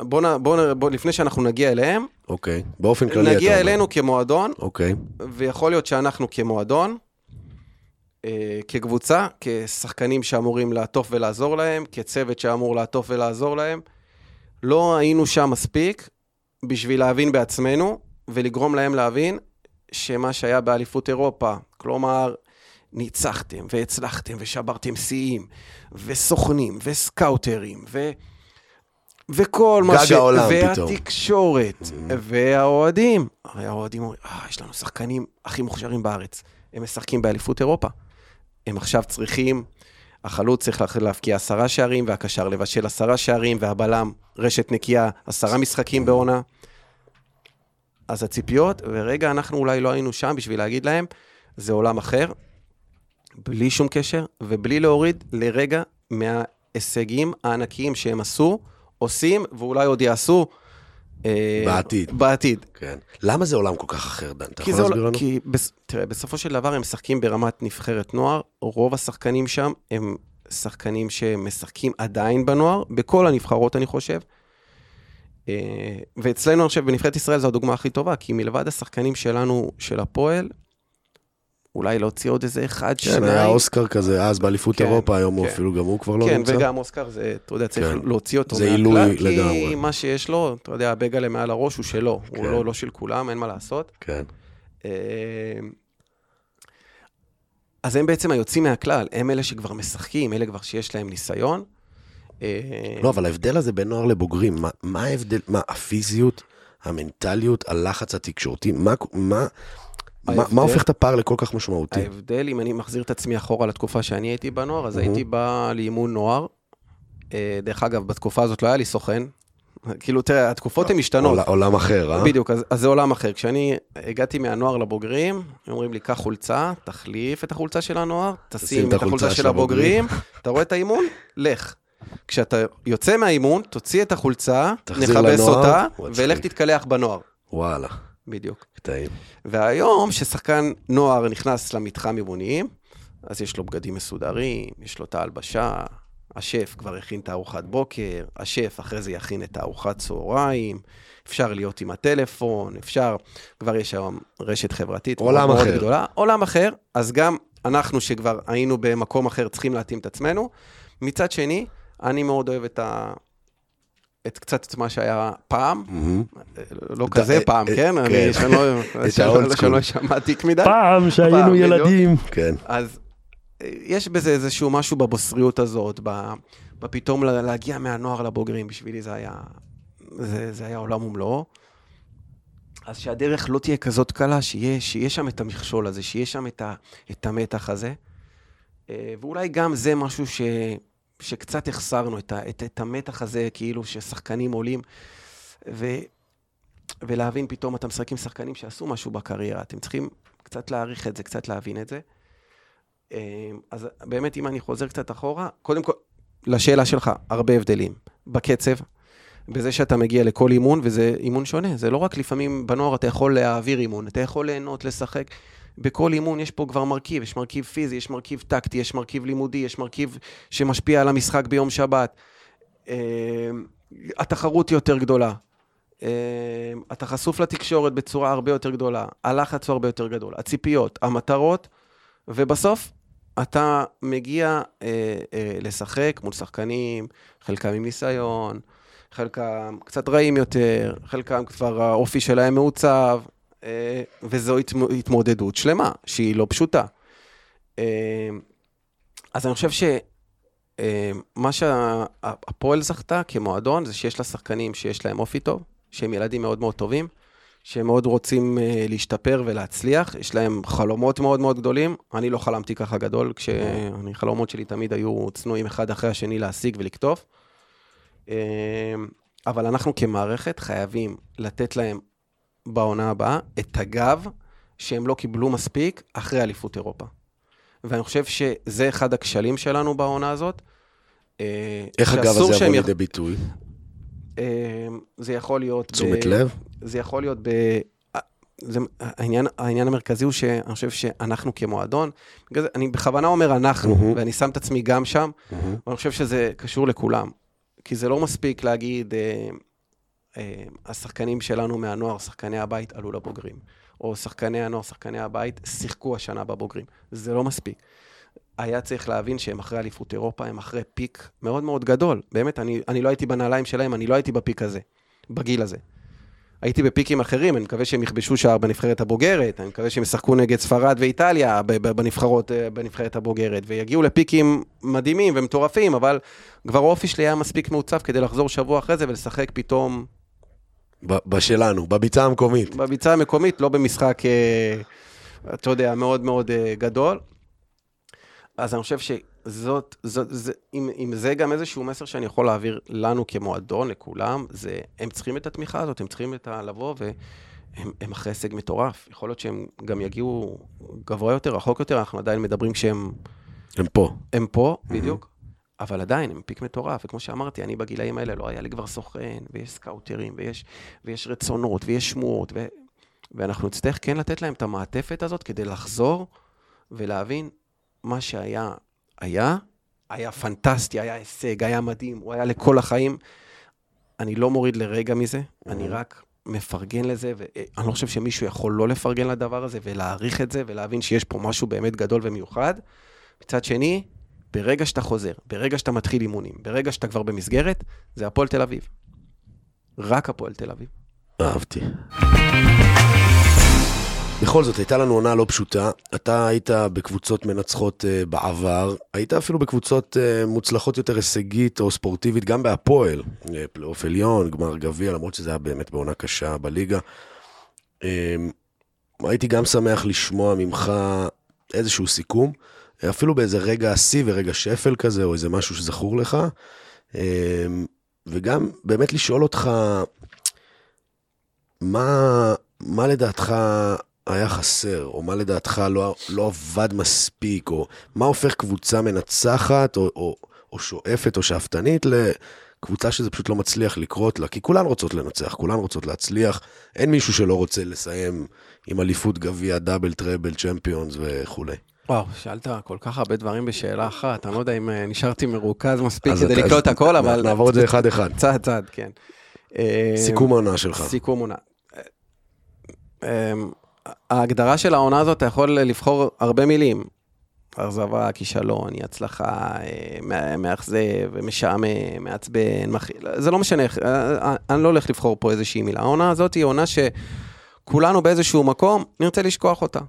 בוא, נ... בוא, נ... בוא, לפני שאנחנו נגיע אליהם, אוקיי. באופן כללי אתה נגיע אומר. אלינו כמועדון, אוקיי. ויכול להיות שאנחנו כמועדון, אה, כקבוצה, כשחקנים שאמורים לעטוף ולעזור להם, כצוות שאמור לעטוף ולעזור להם, לא היינו שם מספיק בשביל להבין בעצמנו, ולגרום להם להבין שמה שהיה באליפות אירופה, כלומר, ניצחתם והצלחתם ושברתם שיאים, וסוכנים וסקאוטרים, ו... וכל מה ש... גג העולם פתאום. והתקשורת, והאוהדים. הרי האוהדים אומרים, אה, יש לנו שחקנים הכי מוכשרים בארץ. הם משחקים באליפות אירופה. הם עכשיו צריכים, החלוץ צריך לה- להבקיע עשרה שערים, והקשר לבשל עשרה שערים, והבלם רשת נקייה, עשרה משחקים בעונה. אז הציפיות, ורגע, אנחנו אולי לא היינו שם בשביל להגיד להם, זה עולם אחר, בלי שום קשר, ובלי להוריד לרגע מההישגים הענקיים שהם עשו, עושים, ואולי עוד יעשו. אה, בעתיד. בעתיד. כן. למה זה עולם כל כך אחר, דן? אתה יכול להסביר לנו? כי בס... תראה, בסופו של דבר הם משחקים ברמת נבחרת נוער, רוב השחקנים שם הם שחקנים שמשחקים עדיין בנוער, בכל הנבחרות אני חושב. אה, ואצלנו, אני חושב, בנבחרת ישראל זו הדוגמה הכי טובה, כי מלבד השחקנים שלנו, של הפועל, אולי להוציא עוד איזה אחד, כן, שניים. היה אוסקר כזה אז באליפות כן, אירופה, היום הוא כן. אפילו גם הוא כבר לא כן, נמצא. וגם אוסקר, זה, אתה יודע, צריך כן. להוציא אותו זה מהכלל, עילוי כי לגמרי. מה שיש לו, אתה יודע, הבגלה מעל הראש הוא שלו, כן. הוא לא, לא של כולם, אין מה לעשות. כן. אה, אז הם בעצם היוצאים מהכלל, הם אלה שכבר משחקים, אלה כבר שיש להם ניסיון. אה, לא, אבל ההבדל הזה בין נוער לבוגרים, מה, מה ההבדל, מה, הפיזיות, המנטליות, הלחץ התקשורתי, מה, מה, מה, מה הופך את הפער לכל כך משמעותי? ההבדל, אם אני מחזיר את עצמי אחורה לתקופה שאני הייתי בנוער, אז אהה. הייתי בא לאימון נוער. אה, דרך אגב, בתקופה הזאת לא היה לי סוכן. כאילו, תראה, התקופות הן משתנות. עול- עולם אחר, אה? בדיוק, אז, אז זה עולם אחר. כשאני הגעתי מהנוער לבוגרים, אומרים לי, קח חולצה, תחליף את החולצה של הנוער, תשים את החולצה של הבוגרים, אתה רואה את האימון? לך. כשאתה יוצא מהאימון, תוציא את החולצה, נכבס אותה. ולך תתקלח בנוער. וואלה, בדיוק. קטעים. והיום, כששחקן נוער נכנס למתחם אימונים, אז יש לו בגדים מסודרים, יש לו את ההלבשה, השף כבר הכין את הארוחת בוקר, השף אחרי זה יכין את הארוחת צהריים, אפשר להיות עם הטלפון, אפשר, כבר יש היום רשת חברתית עולם מאוד אחר. גדולה, עולם אחר, אז גם אנחנו שכבר היינו במקום אחר צריכים להתאים את עצמנו. מצד שני, אני מאוד אוהב את ה... את קצת את מה שהיה פעם, מהמם. לא כזה פעם, אה, כן? אני שלא-. שלא שמעתי מדי. פעם שהיינו. ילדים. כן. אז אה, יש בזה איזשהו משהו בבוסריות הזאת, ב- בפתאום לה- להגיע מהנוער לבוגרים, בשבילי זה היה, זה, זה היה עולם ומלואו. אז שהדרך לא תהיה כזאת קלה, שיהיה, שיהיה שם את המכשול הזה, שיהיה שם את, ה, את המתח הזה. אה, ואולי גם זה משהו ש, שקצת החסרנו, את, ה, את, את המתח הזה, כאילו ששחקנים עולים, ו, ולהבין פתאום, אתה משחק עם שחקנים שעשו משהו בקריירה, אתם צריכים קצת להעריך את זה, קצת להבין את זה. אה, אז באמת, אם אני חוזר קצת אחורה, קודם כל, לשאלה שלך, הרבה הבדלים. בקצב, בזה שאתה מגיע לכל אימון, וזה אימון שונה. זה לא רק לפעמים בנוער אתה יכול להעביר אימון, אתה יכול ליהנות, לשחק. בכל אימון יש פה כבר מרכיב, יש מרכיב פיזי, יש מרכיב טקטי, יש מרכיב לימודי, יש מרכיב שמשפיע על המשחק ביום שבת. אה, התחרות היא יותר גדולה. אה, אתה חשוף לתקשורת בצורה הרבה יותר גדולה, הלחץ הוא הרבה יותר גדול, הציפיות, המטרות, ובסוף אתה מגיע אה, אה, לשחק מול שחקנים, חלקם עם ניסיון, חלקם קצת רעים יותר, חלקם כבר האופי שלהם מעוצב, וזו התמו- התמודדות שלמה, שהיא לא פשוטה. אה, אז אני חושב שמה שהפועל זכתה כמועדון, זה שיש לה שחקנים שיש להם אופי טוב, שהם ילדים מאוד מאוד טובים, שהם מאוד רוצים אה, להשתפר ולהצליח, יש להם חלומות מאוד מאוד גדולים. אני לא חלמתי ככה גדול, כשאני, חלומות שלי תמיד היו צנועים אחד אחרי השני להשיג ולקטוף. אה, אבל אנחנו כמערכת חייבים לתת להם בעונה הבאה את הגב שהם לא קיבלו מספיק אחרי אליפות אירופה. ואני חושב שזה אחד הכשלים שלנו בעונה הזאת. אה, איך הגב הזה יבוא יח- לידי ביטוי? אה, זה יכול להיות... תשומת ב- לב? זה יכול להיות ב... זה, העניין, העניין המרכזי הוא שאני חושב שאנחנו כמועדון, בגלל זה אני בכוונה אומר אנחנו, מהמם. ואני שם את עצמי גם שם, מהמם. ואני חושב שזה קשור לכולם. כי זה לא מספיק להגיד, אה, אה, השחקנים שלנו מהנוער, שחקני הבית, עלו לבוגרים. או שחקני הנוער, שחקני הבית, שיחקו השנה בבוגרים. זה לא מספיק. היה צריך להבין שהם אחרי אליפות אירופה, הם אחרי פיק מאוד מאוד גדול. באמת, אני, אני לא הייתי בנעליים שלהם, אני לא הייתי בפיק הזה, בגיל הזה. הייתי בפיקים אחרים, אני מקווה שהם יכבשו שער בנבחרת הבוגרת, אני מקווה שהם ישחקו נגד ספרד ואיטליה בנבחרות, אה, בנבחרת הבוגרת, ויגיעו לפיקים מדהימים ומטורפים, אבל כבר האופי שלי היה מספיק מעוצב כדי לחזור שבוע אחרי זה ולשחק פתאום... בשלנו, בביצה המקומית. בביצה המקומית, לא במשחק, אה, אתה יודע, מאוד מאוד אה, גדול. אז אני חושב שזאת, זאת, זה, אם, אם זה גם איזשהו מסר שאני יכול להעביר לנו כמועדון, לכולם, זה, הם צריכים את התמיכה הזאת, הם צריכים את ה... לבוא והם אחרי הישג מטורף. יכול להיות שהם גם יגיעו גבוה יותר, רחוק יותר, אנחנו עדיין מדברים כשהם... הם פה. הם פה, mm-hmm. בדיוק. אבל עדיין, הם פיק מטורף, וכמו שאמרתי, אני בגילאים האלה, לא היה לי כבר סוכן, ויש סקאוטרים, ויש, ויש רצונות, ויש שמועות, ו... ואנחנו נצטרך כן לתת להם את המעטפת הזאת כדי לחזור ולהבין מה שהיה, היה, היה פנטסטי, היה הישג, היה מדהים, הוא היה לכל החיים. אני לא מוריד לרגע מזה, אני רק מפרגן לזה, ואני לא חושב שמישהו יכול לא לפרגן לדבר הזה ולהעריך את זה ולהבין שיש פה משהו באמת גדול ומיוחד. מצד שני, ברגע שאתה חוזר, ברגע שאתה מתחיל אימונים, ברגע שאתה כבר במסגרת, זה הפועל תל אביב. רק הפועל תל אביב. אהבתי. בכל זאת, הייתה לנו עונה לא פשוטה. אתה היית בקבוצות מנצחות uh, בעבר, היית אפילו בקבוצות uh, מוצלחות יותר הישגית או ספורטיבית, גם בהפועל, uh, פלייאוף עליון, גמר גביע, למרות שזה היה באמת בעונה קשה בליגה. Uh, הייתי גם שמח לשמוע ממך איזשהו סיכום, אפילו באיזה רגע שיא ורגע שפל כזה, או איזה משהו שזכור לך. Uh, וגם באמת לשאול אותך, מה, מה לדעתך היה חסר, או מה לדעתך לא, לא עבד מספיק, או מה הופך קבוצה מנצחת, או, או, או שואפת, או שאפתנית, לקבוצה שזה פשוט לא מצליח לקרות לה, כי כולן רוצות לנצח, כולן רוצות להצליח, אין מישהו שלא רוצה לסיים עם אליפות גביע, דאבל, טראבל, צ'מפיונס וכולי. וואו, שאלת כל כך הרבה דברים בשאלה אחת, אני לא יודע אם אה, נשארתי מרוכז מספיק כדי לקלוט הכל, אבל... נעבור את זה אחד-אחד. צעד-צעד, כן. סיכום העונה שלך. סיכום עונה. אמ, ההגדרה של העונה הזאת, אתה יכול לבחור הרבה מילים. אכזבה, כישלון, אי הצלחה, אה, מאכזב, משעמם, מעצבן, מכיל, זה לא משנה, אה, אה, אני לא הולך לבחור פה איזושהי מילה. העונה הזאת היא עונה שכולנו באיזשהו מקום נרצה לשכוח אותה.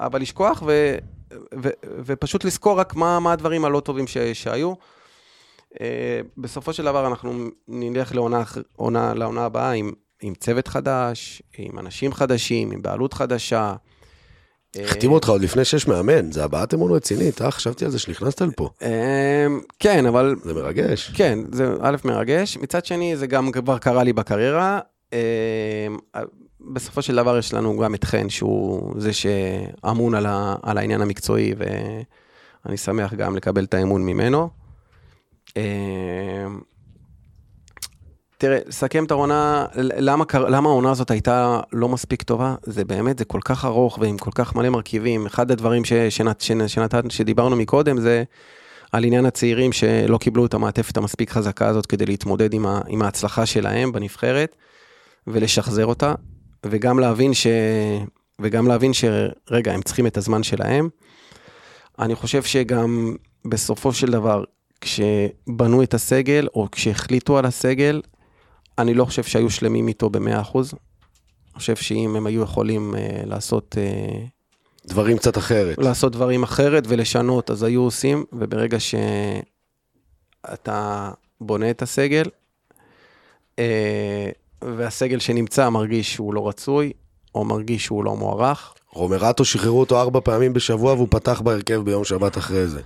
אבל לשכוח ו, ו, ופשוט לזכור רק מה, מה הדברים הלא טובים ש, שהיו. בסופו של דבר אנחנו נלך לעונה, לעונה, לעונה הבאה עם עם צוות חדש, עם אנשים חדשים, עם בעלות חדשה. החתימו אותך עוד לפני שיש מאמן, זה הבעת אמון רצינית, אה? חשבתי על זה שנכנסת לפה. כן, אבל... זה מרגש. כן, זה א', מרגש. מצד שני, זה גם כבר קרה לי בקריירה. בסופו של דבר יש לנו גם את חן, שהוא זה שאמון על, ה, על העניין המקצועי, ואני שמח גם לקבל את האמון ממנו. אמ, תראה, לסכם את העונה, למה, למה העונה הזאת הייתה לא מספיק טובה? זה באמת, זה כל כך ארוך ועם כל כך מלא מרכיבים. אחד הדברים ש, שנת, שנת, שדיברנו מקודם זה על עניין הצעירים שלא קיבלו את המעטפת המספיק חזקה הזאת כדי להתמודד עם, ה, עם ההצלחה שלהם בנבחרת ולשחזר אותה, וגם להבין ש... וגם להבין שרגע, הם צריכים את הזמן שלהם. אני חושב שגם בסופו של דבר, כשבנו את הסגל, או כשהחליטו על הסגל, אני לא חושב שהיו שלמים איתו ב-100%. אני חושב שאם הם היו יכולים uh, לעשות... Uh, דברים קצת אחרת. לעשות דברים אחרת ולשנות, אז היו עושים, וברגע שאתה בונה את הסגל, uh, והסגל שנמצא מרגיש שהוא לא רצוי, או מרגיש שהוא לא מוערך. רומרטו שחררו אותו ארבע פעמים בשבוע והוא פתח בהרכב ביום שבת אחרי זה.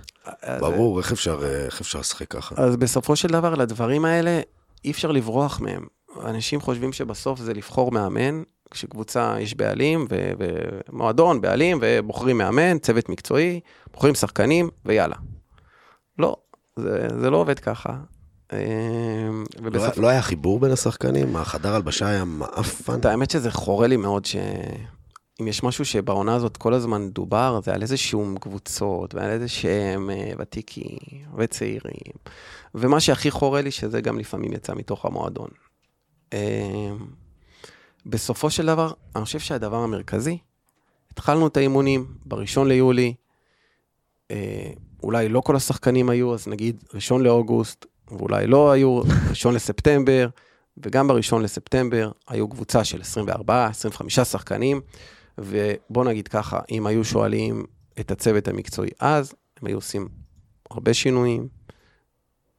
ברור, איך אפשר, איך אפשר לשחק ככה? אז בסופו של דבר, לדברים האלה, אי אפשר לברוח מהם. אנשים חושבים שבסוף זה לבחור מאמן, כשקבוצה יש בעלים ו- ומועדון, בעלים, ובוחרים מאמן, צוות מקצועי, בוחרים שחקנים, ויאללה. לא, זה, זה לא עובד ככה. אמ, ובסוף... לא, לא היה חיבור בין השחקנים? החדר הלבשה היה מעפן? האמת שזה חורה לי מאוד ש... אם יש משהו שבעונה הזאת כל הזמן דובר, זה על איזה שום קבוצות, ועל איזה שהם אה, ותיקים וצעירים. ומה שהכי חורה לי, שזה גם לפעמים יצא מתוך המועדון. אמ, בסופו של דבר, אני חושב שהדבר המרכזי, התחלנו את האימונים בראשון ליולי, אה, אולי לא כל השחקנים היו, אז נגיד ראשון לאוגוסט, ואולי לא היו, ראשון לספטמבר, וגם בראשון לספטמבר היו קבוצה של 24, 25 שחקנים, ובוא נגיד ככה, אם היו שואלים את הצוות המקצועי אז, הם היו עושים הרבה שינויים,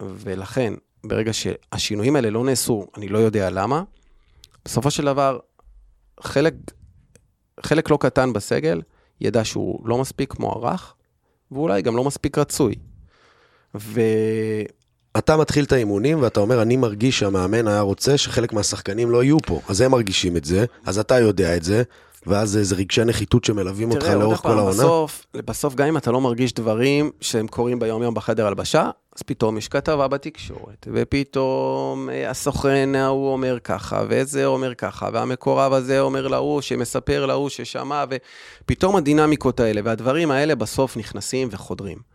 ולכן, ברגע שהשינויים האלה לא נעשו, אני לא יודע למה, בסופו של דבר, חלק, חלק לא קטן בסגל ידע שהוא לא מספיק מוערך, ואולי גם לא מספיק רצוי. ו... אתה מתחיל את האימונים ואתה אומר, אני מרגיש שהמאמן היה רוצה שחלק מהשחקנים לא יהיו פה. אז הם מרגישים את זה, אז אתה יודע את זה, ואז זה רגשי נחיתות שמלווים אותך לאורך כל העונה. בסוף, בסוף, גם אם אתה לא מרגיש דברים שהם קורים ביום-יום בחדר הלבשה, אז פתאום יש כתבה בתקשורת, ופתאום אה, הסוכן ההוא אומר ככה, וזה אומר ככה, והמקורב הזה אומר להוא, שמספר להוא ששמע, ופתאום הדינמיקות האלה והדברים האלה בסוף נכנסים וחודרים.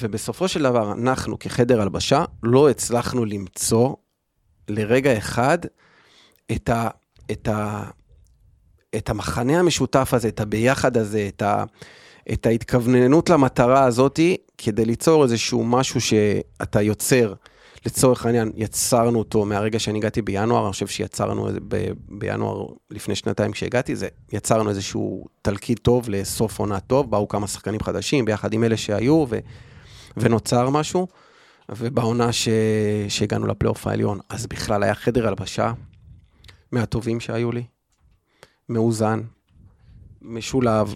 ובסופו של דבר, אנחנו כחדר הלבשה לא הצלחנו למצוא לרגע אחד את ה... את ה את המחנה המשותף הזה, את הביחד הזה, את, ה, את ההתכווננות למטרה הזאתי, כדי ליצור איזשהו משהו שאתה יוצר. לצורך העניין, יצרנו אותו מהרגע שאני הגעתי בינואר, אני חושב שיצרנו ב, בינואר לפני שנתיים כשהגעתי, זה יצרנו איזשהו תלקיד טוב לסוף עונה טוב, באו כמה שחקנים חדשים ביחד עם אלה שהיו, ו, ונוצר משהו. ובעונה ש... שהגענו לפלייאוף העליון, אז בכלל היה חדר הלבשה מהטובים שהיו לי. מאוזן, משולב,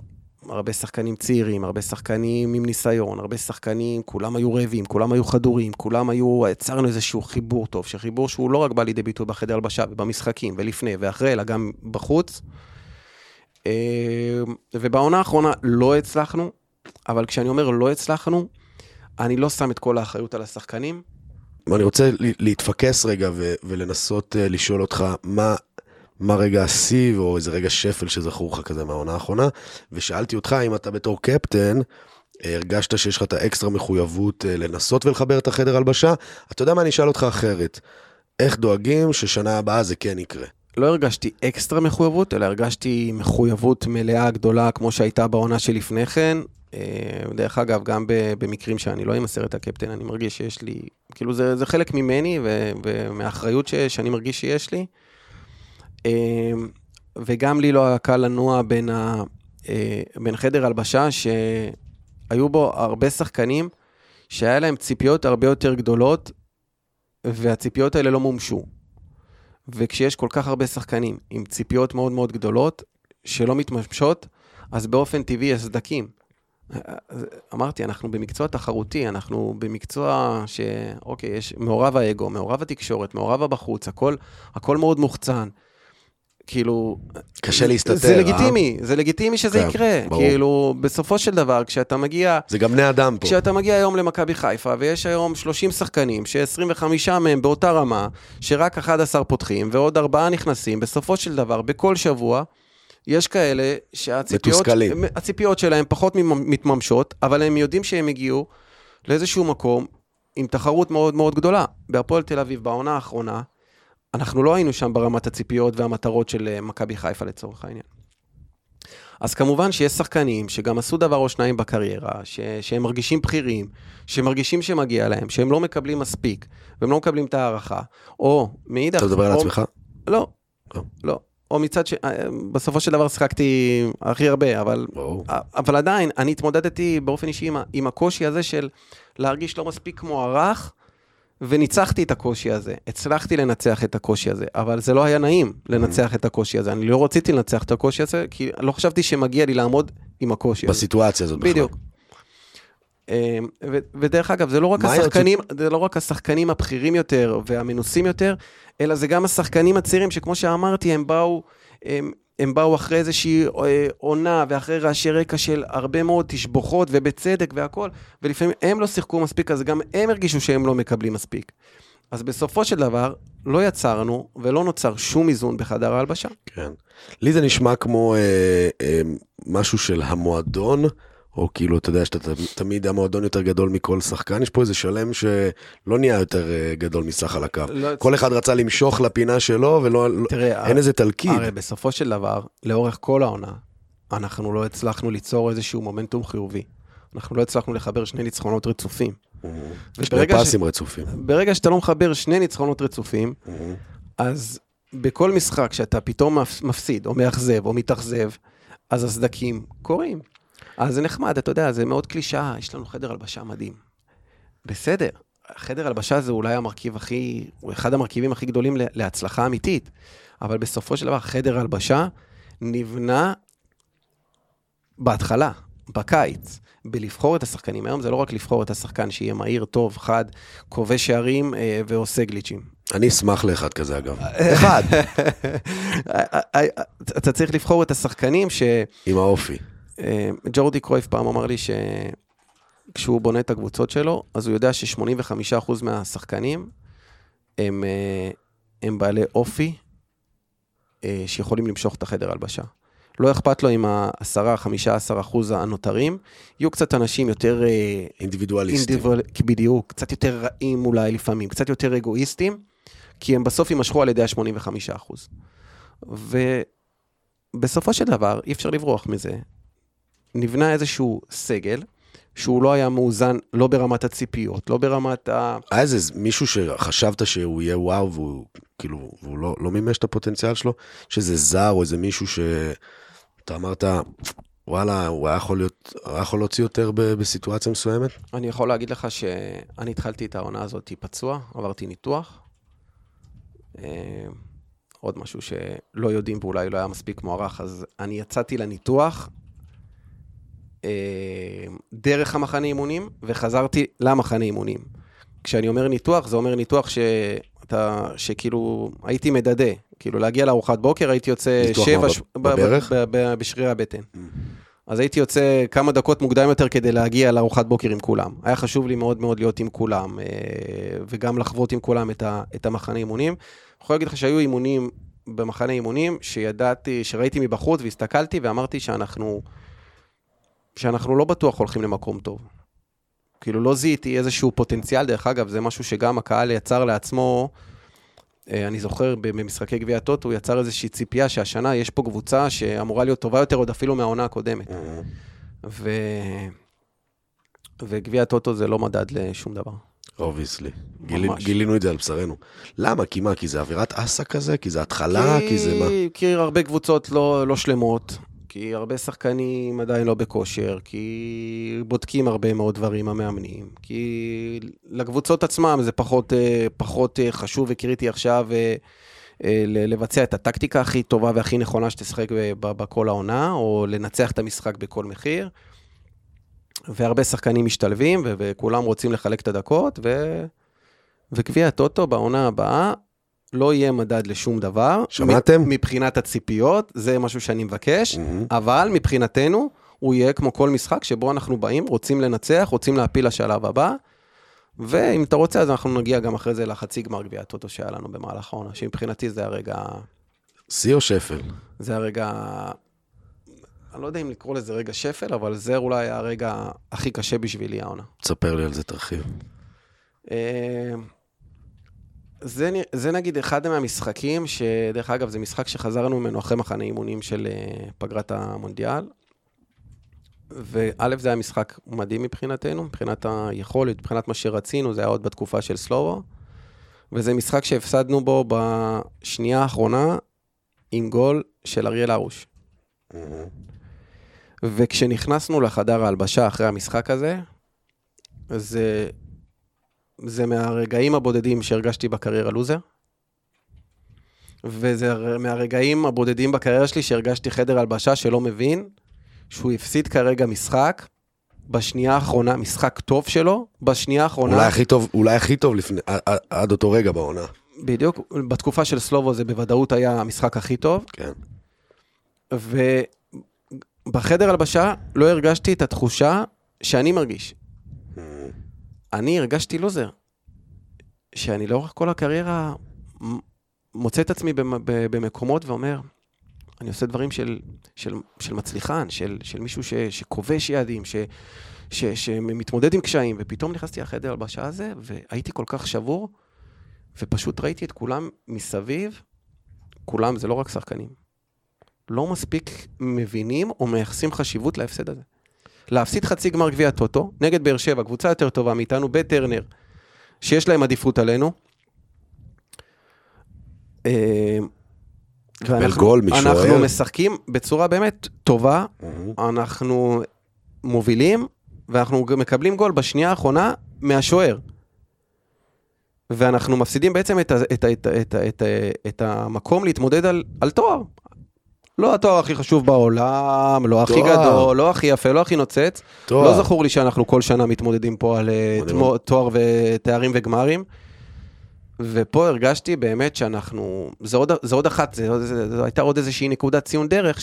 הרבה שחקנים צעירים, הרבה שחקנים עם ניסיון, הרבה שחקנים, כולם היו רעבים, כולם היו חדורים, כולם היו, יצרנו איזשהו חיבור טוב, שחיבור שהוא לא רק בא לידי ביטוי בחדר הלבשה ובמשחקים ולפני ואחרי, אלא גם בחוץ. אה, ובעונה האחרונה לא הצלחנו, אבל כשאני אומר לא הצלחנו, אני לא שם את כל האחריות על השחקנים. אני רוצה להתפקס רגע ולנסות אה, לשאול אותך, מה מה רגע השיא או איזה רגע שפל שזכור לך כזה מהעונה האחרונה, ושאלתי אותך אם אתה בתור קפטן, הרגשת שיש לך את האקסטרה מחויבות אה, לנסות ולחבר את החדר הלבשה, אתה יודע מה, אני אשאל אותך אחרת. איך דואגים ששנה הבאה זה כן יקרה? לא הרגשתי אקסטרה מחויבות, אלא הרגשתי מחויבות מלאה גדולה כמו שהייתה בעונה שלפני כן. אה, דרך אגב, גם במקרים שאני לא אמסר את הקפטן, אני מרגיש שיש לי, כאילו זה, זה חלק ממני ומהאחריות שאני מרגיש שיש לי. אמ, וגם לי לא היה קל לנוע בין, ה, אה, בין חדר הלבשה, שהיו בו הרבה שחקנים שהיה להם ציפיות הרבה יותר גדולות, והציפיות האלה לא מומשו. וכשיש כל כך הרבה שחקנים עם ציפיות מאוד מאוד גדולות, שלא מתממשות, אז באופן טבעי יש סדקים. אמרתי, אנחנו במקצוע תחרותי, אנחנו במקצוע ש... אוקיי, יש מעורב האגו, מעורב התקשורת, מעורב הבחוץ, הכל, הכל מאוד מוחצן. כאילו... קשה להסתתר, זה לגיטימי, אה? זה לגיטימי שזה כן, יקרה. ברור. כאילו, בסופו של דבר, כשאתה מגיע... זה גם בני אדם פה. כשאתה מגיע היום למכבי חיפה, ויש היום 30 שחקנים, ש-25 מהם באותה רמה, שרק 11 פותחים, ועוד ארבעה נכנסים, בסופו של דבר, בכל שבוע, יש כאלה שהציפיות... הציפיות שלהם פחות מתממשות, אבל הם יודעים שהם הגיעו לאיזשהו מקום עם תחרות מאוד מאוד גדולה. בהפועל תל אביב, בעונה האחרונה, אנחנו לא היינו שם ברמת הציפיות והמטרות של אה, מכבי חיפה לצורך העניין. אז כמובן שיש שחקנים שגם עשו דבר או שניים בקריירה, ש- שהם מרגישים בכירים, שמרגישים שמגיע להם, שהם לא מקבלים מספיק, והם לא מקבלים את ההערכה, או מאידך... אתה מדבר על עצמך? לא, לא, לא. או מצד ש... אה, בסופו של דבר שיחקתי הכי הרבה, אבל, אבל עדיין, אני התמודדתי באופן אישי עם, עם הקושי הזה של להרגיש לא מספיק מוערך, וניצחתי את הקושי הזה, הצלחתי לנצח את הקושי הזה, אבל זה לא היה נעים לנצח את הקושי הזה. אני לא רציתי לנצח את הקושי הזה, כי לא חשבתי שמגיע לי לעמוד עם הקושי הזה. בסיטואציה הזאת בכלל. בדיוק. אמ, ודרך אגב, זה לא רק השחקנים, זה לא רק השחקנים הבכירים יותר והמנוסים יותר, אלא זה גם השחקנים הצעירים, שכמו שאמרתי, הם באו, הם, הם באו אחרי איזושהי אה, עונה ואחרי רעשי רקע של הרבה מאוד תשבוכות ובצדק והכל, ולפעמים הם לא שיחקו מספיק, אז גם הם הרגישו שהם לא מקבלים מספיק. אז בסופו של דבר, לא יצרנו ולא נוצר שום איזון בחדר ההלבשה. כן. לי זה נשמע כמו אה, אה, משהו של המועדון או כאילו, אתה יודע שאתה תמיד המועדון יותר גדול מכל שחקן, יש פה איזה שלם שלא נהיה יותר אה, גדול מסך על הקו. לא... כל אחד רצה למשוך לפינה שלו, ולא, תראה, אין איזה תלכיד. הרי בסופו של דבר, לאורך כל העונה, אנחנו לא הצלחנו ליצור איזשהו מומנטום חיובי. אנחנו לא הצלחנו לחבר שני ניצחונות רצופים. שני וברגע ש- פסים רצופים. ברגע שאתה לא מחבר שני ניצחונות רצופים. אז בכל משחק שאתה פתאום מפ- מפסיד, או מאכזב, או מתאכזב, אז הסדקים קורים. אז זה נחמד, אתה יודע, זה מאוד קלישאה, יש לנו חדר הלבשה מדהים. בסדר, חדר הלבשה זה אולי המרכיב הכי, הוא אחד המרכיבים הכי גדולים לה- להצלחה אמיתית, אבל בסופו של דבר, חדר הלבשה נבנה בהתחלה, בקיץ, בלבחור את השחקנים. היום זה לא רק לבחור את השחקן שיהיה מהיר, טוב, חד, כובש שערים אה, ועושה גליצ'ים. אני אשמח לאחד כזה, אגב. אחד, אתה צריך לבחור את השחקנים ש... עם האופי. אה, ג'ורדי קרויף פעם אמר לי שכשהוא בונה את הקבוצות שלו, אז הוא יודע ש-85% מהשחקנים הם, אה, הם בעלי אופי אה, שיכולים למשוך את החדר הלבשה. לא אכפת לו אם ה-10-15% הנותרים, יהיו קצת אנשים יותר... אה, אינדיבידואליסטי. אינדיבידואל, בדיוק, קצת יותר רעים אולי לפעמים, קצת יותר אגואיסטים, כי הם בסוף יימשכו על ידי ה-85%. ובסופו של דבר, אי אפשר לברוח מזה. נבנה איזשהו סגל, שהוא לא היה מאוזן, לא ברמת הציפיות, לא ברמת ה... היה איזה מישהו שחשבת שהוא יהיה וואו, והוא כאילו, והוא לא, לא מימש את הפוטנציאל שלו? שזה זר או איזה מישהו שאתה אמרת, וואלה, הוא היה יכול להיות, הוא היה יכול להוציא יותר ב- בסיטואציה מסוימת? אני יכול להגיד לך שאני התחלתי את העונה הזאת פצוע, עברתי ניתוח. אה, עוד משהו שלא יודעים ואולי לא היה מספיק מוערך, אז אני יצאתי לניתוח דרך המחנה אימונים, וחזרתי למחנה אימונים. כשאני אומר ניתוח, זה אומר ניתוח שאתה, שכאילו הייתי מדדה. כאילו להגיע לארוחת בוקר, הייתי יוצא ניתוח שבע... מה, ש- ב- בברך? ב- ב- בשרירי הבטן. אז הייתי יוצא כמה דקות מוקדם יותר כדי להגיע לארוחת בוקר עם כולם. היה חשוב לי מאוד מאוד להיות עם כולם, אה, וגם לחוות עם כולם את, ה, את המחנה אימונים. אני יכול להגיד לך שהיו אימונים במחנה אימונים, שידעתי, שראיתי מבחוץ והסתכלתי ואמרתי שאנחנו, שאנחנו לא בטוח הולכים למקום טוב. כאילו לא זיהיתי איזשהו פוטנציאל, דרך אגב, זה משהו שגם הקהל יצר לעצמו. אה, אני זוכר במשחקי גביע הטוטו, הוא יצר איזושהי ציפייה שהשנה יש פה קבוצה שאמורה להיות טובה יותר עוד אפילו מהעונה הקודמת. ו... וגביע הטוטו זה לא מדד לשום דבר. Obviously. ממש. גילינו את זה על בשרנו. למה? כי מה? כי זה אווירת אסה כזה? כי זה התחלה? כי זה מה? כי הרבה קבוצות לא, לא שלמות, כי הרבה שחקנים עדיין לא בכושר, כי בודקים הרבה מאוד דברים המאמנים, כי לקבוצות עצמם זה פחות, אה, פחות אה, חשוב וקריטי עכשיו אה, לבצע את הטקטיקה הכי טובה והכי נכונה שתשחק בכל העונה, או לנצח את המשחק בכל מחיר. והרבה שחקנים משתלבים, וכולם רוצים לחלק את הדקות, ו... וגביע הטוטו בעונה הבאה לא יהיה מדד לשום דבר. שמעתם? מבחינת הציפיות, זה משהו שאני מבקש, מהמם. אבל מבחינתנו, הוא יהיה כמו כל משחק שבו אנחנו באים, רוצים לנצח, רוצים להפיל לשלב הבא, ואם אתה רוצה, אז אנחנו נגיע גם אחרי זה לחצי גמר גביע הטוטו שהיה לנו במהלך העונה, שמבחינתי זה הרגע, שיא או שפל? זה הרגע, אני לא יודע אם לקרוא לזה רגע שפל, אבל זה אולי הרגע הכי קשה בשבילי העונה. תספר לי על זה, תרחיב. זה, זה נגיד אחד מהמשחקים, שדרך אגב, זה משחק שחזרנו ממנו אחרי מחנה אימונים של אה, פגרת המונדיאל. וא', זה היה משחק מדהים מבחינתנו, מבחינת היכולת, מבחינת מה שרצינו, זה היה עוד בתקופה של סלובו. וזה משחק שהפסדנו בו בשנייה האחרונה עם גול של אריאל הרוש. וכשנכנסנו לחדר ההלבשה אחרי המשחק הזה, זה, זה מהרגעים הבודדים שהרגשתי בקריירה לוזר. וזה הר- מהרגעים הבודדים בקריירה שלי שהרגשתי חדר הלבשה שלא מבין שהוא הפסיד כרגע משחק בשנייה האחרונה, משחק טוב שלו, בשנייה האחרונה. אולי הכי טוב, אולי הכי טוב לפני, עד אותו רגע בעונה. בדיוק, בתקופה של סלובו זה בוודאות היה המשחק הכי טוב. כן. ובחדר הלבשה לא הרגשתי את התחושה שאני מרגיש. אני הרגשתי לוזר. שאני לאורך כל הקריירה מוצא את עצמי במקומות ואומר, אני עושה דברים של, של, של מצליחן, של, של מישהו ש, שכובש יעדים, ש, ש, שמתמודד עם קשיים, ופתאום נכנסתי לחדר הלבשה הזה, והייתי כל כך שבור, ופשוט ראיתי את כולם מסביב, כולם זה לא רק שחקנים. לא מספיק מבינים או מייחסים חשיבות להפסד הזה. להפסיד חצי גמר גביע הטוטו נגד באר שבע, קבוצה יותר טובה מאיתנו, בטרנר, שיש להם עדיפות עלינו. אה, ואנחנו- גול משוער. אנחנו משחקים בצורה באמת טובה. אנחנו מובילים, ואנחנו מקבלים גול בשנייה האחרונה מהשוער. ואנחנו מפסידים בעצם את, ה, את, ה, את, ה, את, ה, את, ה, את המקום להתמודד על, על תואר. לא התואר הכי חשוב בעולם, לא הכי. גדול, לא הכי יפה, לא הכי נוצץ. תואר. לא זכור לי שאנחנו כל שנה מתמודדים פה על אה. תמו- תואר ותארים וגמרים. ופה הרגשתי באמת שאנחנו, זה עוד, זה עוד אחת, זו הייתה עוד איזושהי נקודת ציון דרך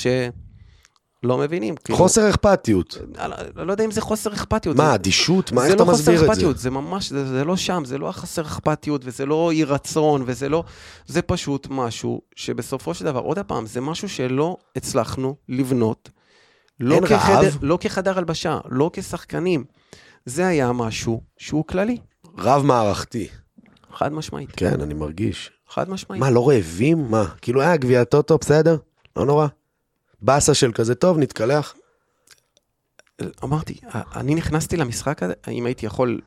שלא מבינים. כאילו, חוסר אכפתיות. אני לא- לא יודע אם זה חוסר אכפתיות. מה, זה- אדישות? מה, זה איך אתה לא חוסר מסביר את זה? אכפתיות, זה ממש, זה, זה לא שם, זה לא החסר אכפתיות, וזה לא אי רצון, וזה לא, זה פשוט משהו שבסופו של דבר, עוד פעם, זה משהו שלא הצלחנו לבנות. לא, אין כחדר, רעב? לא כחדר הלבשה, לא כשחקנים. זה היה משהו שהוא כללי, רב מערכתי. חד משמעית, כן, אני מרגיש. חד משמעית. מה, לא רעבים? מה? כאילו, היה גביע טוטו, בסדר? לא נורא. באסה של כזה טוב, נתקלח. אמרתי, אני נכנסתי למשחק הזה, אם הייתי יכול,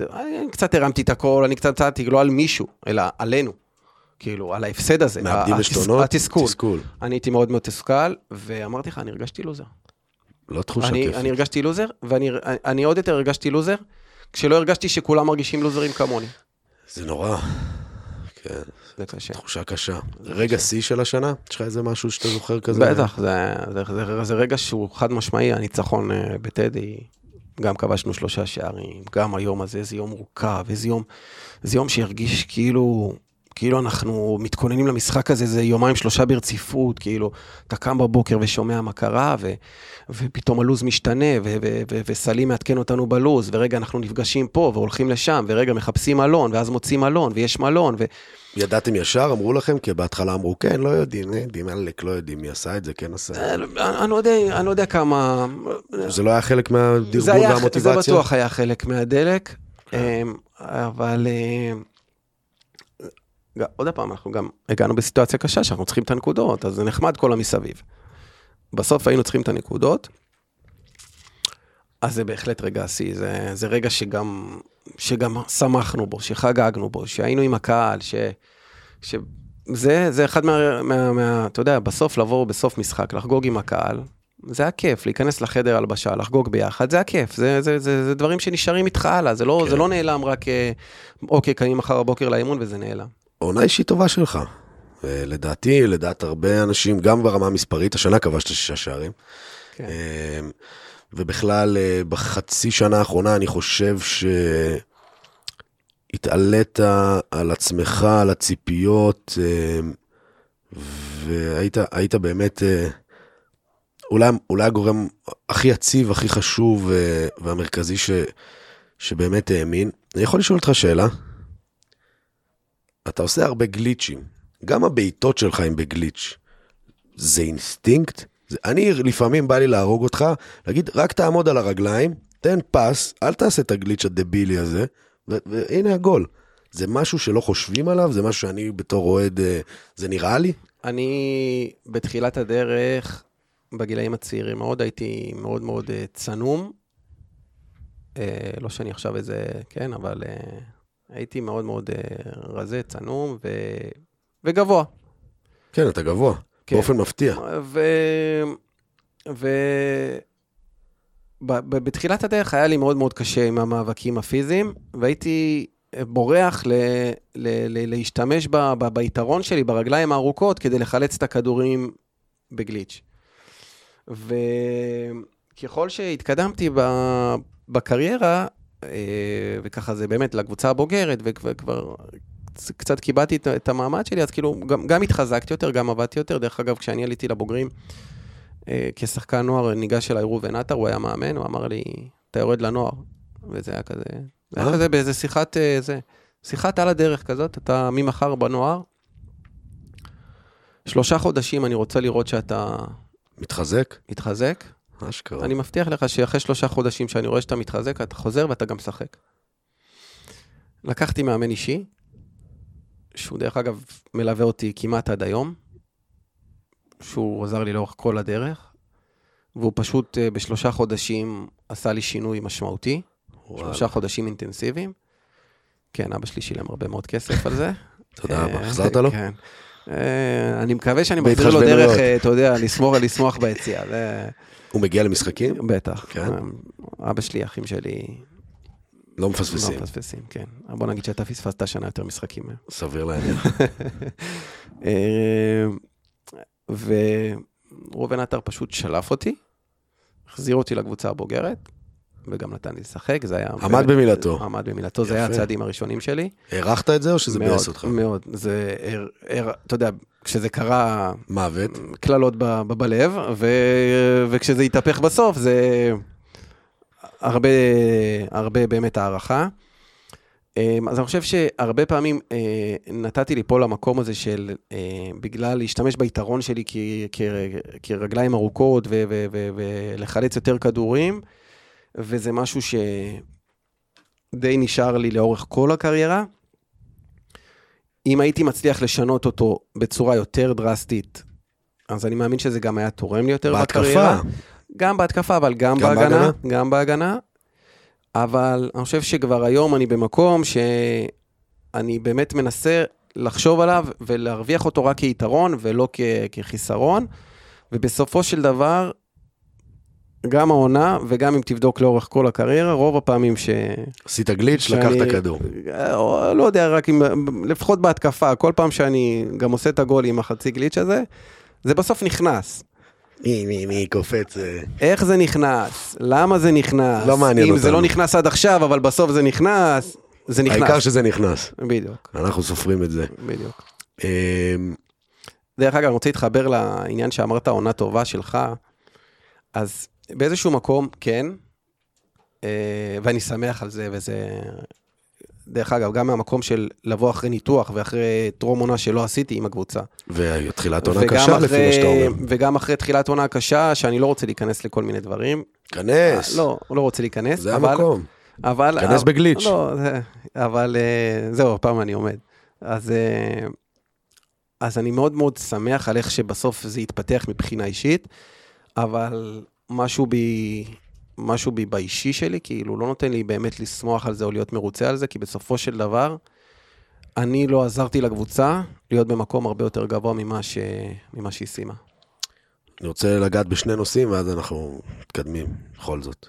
אני קצת הרמתי את הכל, אני קצת צעדתי, לא על מישהו, אלא עלינו. כאילו, על ההפסד הזה. מאבדים עשתונות? התסכול. תסכול. אני הייתי מאוד מאוד מתוסכל, ואמרתי לך, אני הרגשתי לוזר. לא תחושה כיפית. אני הרגשתי לוזר, ואני אני עוד יותר הרגשתי לוזר, כשלא הרגשתי שכולם מרגישים לוזרים כמוני. זה נורא. כן, זה קשה. תחושה קשה. רגע שיא של השנה? יש לך איזה משהו שאתה זוכר כזה? בטח, זה, זה, זה, זה רגע שהוא חד משמעי, הניצחון אה, בטדי, גם כבשנו שלושה שערים, גם היום הזה, איזה יום מורכב, איזה יום, איזה יום שהרגיש כאילו, כאילו אנחנו מתכוננים למשחק הזה, זה יומיים שלושה ברציפות, כאילו, אתה קם בבוקר ושומע מה קרה, ו, ופתאום הלו"ז משתנה, ו, ו, ו, וסלים מעדכן אותנו בלו"ז, ורגע אנחנו נפגשים פה והולכים לשם, ורגע מחפשים מלון, ואז מוצאים מלון, ויש מלון, ו... ידעתם ישר? אמרו לכם? כי בהתחלה אמרו, כן, לא יודעים, אה, יודעים, עלק, לא יודעים מי עשה את זה, כן עשה. אה, אני, לא יודע, אני לא יודע כמה... זה לא היה חלק היה, והמוטיבציה? זה בטוח היה חלק מהדלק, אמ, אבל ג- עוד פעם, אנחנו גם הגענו בסיטואציה קשה שאנחנו צריכים את הנקודות, אז זה נחמד כל המסביב. בסוף היינו צריכים את הנקודות, אז זה בהחלט רגע השיא, זה, זה רגע שגם, שגם שמחנו בו, שחגגנו בו, שהיינו עם הקהל, ש... ש... זה, זה אחד מה, מה, מה, אתה יודע, בסוף לבוא בסוף משחק, לחגוג עם הקהל, זה הכיף, להיכנס לחדר הלבשה, לחגוג ביחד, זה הכיף, זה, זה, זה, זה דברים שנשארים איתך הלאה, זה לא, כן. זה לא נעלם רק, אה, אוקיי, קמים מחר בבוקר לאימון וזה נעלם. עונה אישית טובה שלך. לדעתי, לדעת הרבה אנשים, גם ברמה המספרית, השנה כבשת שישה שערים. כן. ובכלל, אה, בחצי שנה האחרונה, אני חושב שהתעלית על עצמך, על הציפיות, אה, והיית היית באמת אה, אולי, אולי הגורם הכי יציב, הכי חשוב והמרכזי ש, שבאמת האמין. אני יכול לשאול אותך שאלה? אתה עושה הרבה גליצ'ים, גם הבעיטות שלך הם בגליץ'. זה אינסטינקט? אני לפעמים בא לי להרוג אותך, להגיד רק תעמוד על הרגליים, תן פס, אל תעשה את הגליץ' הדבילי הזה, והנה הגול. זה משהו שלא חושבים עליו? זה משהו שאני בתור אוהד, אה, זה נראה לי? אני בתחילת הדרך, בגילאים הצעירים מאוד, הייתי מאוד מאוד אה, צנום. אה, לא שאני עכשיו איזה, כן, אבל הייתי מאוד מאוד רזה, צנום ו... וגבוה. כן, אתה גבוה, כן. באופן מפתיע. ו... ו... ב- בתחילת הדרך היה לי מאוד מאוד קשה עם המאבקים הפיזיים, והייתי בורח ל... ל... ל... להשתמש ב... ב... ביתרון שלי ברגליים הארוכות כדי לחלץ את הכדורים בגליץ'. וככל שהתקדמתי ב... בקריירה, אה, וככה זה באמת לקבוצה הבוגרת, וכבר קצת קיבלתי את, את המעמד שלי, אז כאילו גם, גם התחזקתי יותר, גם עבדתי יותר. דרך אגב, כשאני עליתי לבוגרים, אה, כשחקן נוער, ניגש אליי ראובן עטר, הוא היה מאמן, הוא אמר לי, אתה יורד לנוער. וזה היה כזה, זה היה אה? כזה באיזה שיחת, אה, זה, שיחת על הדרך כזאת, אתה ממחר בנוער. שלושה חודשים אני רוצה לראות שאתה מתחזק? מתחזק. אשכרה. אני מבטיח לך שאחרי שלושה חודשים שאני רואה שאתה מתחזק, אתה חוזר ואתה גם משחק. לקחתי מאמן אישי, שהוא דרך אגב מלווה אותי כמעט עד היום, שהוא עזר לי לאורך כל הדרך, והוא פשוט אה, בשלושה חודשים עשה לי שינוי משמעותי, וואלה. שלושה חודשים אינטנסיביים. כן, אבא שלי שילם הרבה מאוד כסף על זה. תודה רבה. אה, החזרת לו? כן. אה, אני מקווה שאני מחזיר לו. דרך, אתה יודע, לשמוח, לשמוח ביציאה. הוא מגיע למשחקים? בטח. כן? אבא שלי, אחים שלי, לא מפספסים. לא מפספסים, כן. בוא נגיד שאתה פספסת שנה יותר משחקים מהם. סביר להניח. אה, וראובן עטר פשוט שלף אותי, החזיר אותי לקבוצה הבוגרת, וגם נתן לי לשחק, זה היה... עמד במילתו. עמד במילתו, זה היה. הצעדים הראשונים שלי. הערכת את זה או שזה ביאס אותך? מאוד, זה, אתה יודע, כשזה קרה, מוות. קללות בלב, ו, וכשזה התהפך בסוף, זה הרבה, הרבה באמת הערכה. אמ, אז אני חושב שהרבה פעמים אה, נתתי ליפול למקום הזה של, אה, בגלל להשתמש ביתרון שלי כ, כ, כרגליים ארוכות ו, ו, ו, ולחלץ יותר כדורים, וזה משהו שדי נשאר לי לאורך כל הקריירה. אם הייתי מצליח לשנות אותו בצורה יותר דרסטית, אז אני מאמין שזה גם היה תורם לי יותר בהתקפה. בקריירה. גם בהתקפה, אבל גם, גם בהגנה. בהגנה? גם בהגנה. אבל אני חושב שכבר היום אני במקום שאני באמת מנסה לחשוב עליו ולהרוויח אותו רק כיתרון ולא כ- כחיסרון. ובסופו של דבר, גם העונה וגם אם תבדוק לאורך כל הקריירה, רוב הפעמים ש... עשית גליץ', שאני- לקחת כדור. לא יודע, רק אם, לפחות בהתקפה, כל פעם שאני גם עושה את הגול עם החצי גליץ' הזה, זה בסוף נכנס. מי, מי, מי קופץ. אה, איך זה נכנס? למה זה נכנס? לא מעניין אם זה אותנו. לא נכנס עד עכשיו, אבל בסוף זה נכנס, זה נכנס. העיקר שזה נכנס. בדיוק, אנחנו סופרים את זה. בדיוק. אמ, דרך אגב, אני רוצה להתחבר לעניין שאמרת, עונה טובה שלך, אז באיזשהו מקום, כן, אה, ואני שמח על זה, וזה... דרך אגב, גם מהמקום של לבוא אחרי ניתוח ואחרי טרום עונה שלא עשיתי עם הקבוצה. ותחילת עונה קשה אחרי- לפי מה שאתה אומר. וגם אחרי תחילת עונה קשה, שאני לא רוצה להיכנס לכל מיני דברים. כנס. לא, לא רוצה להיכנס. זה אבל- המקום. אבל... כנס אבל- בגליץ'. לא, זה, אבל אה, זהו, הפעם אני עומד. אז, אה, אז אני מאוד מאוד שמח על איך שבסוף זה יתפתח מבחינה אישית, אבל משהו בי, משהו בי באישי שלי, כאילו, לא נותן לי באמת לשמוח על זה או להיות מרוצה על זה, כי בסופו של דבר, אני לא עזרתי לקבוצה להיות במקום הרבה יותר גבוה ממה, ש... ממה שהיא סיימה. אני רוצה לגעת בשני נושאים, ואז אנחנו מתקדמים, בכל זאת.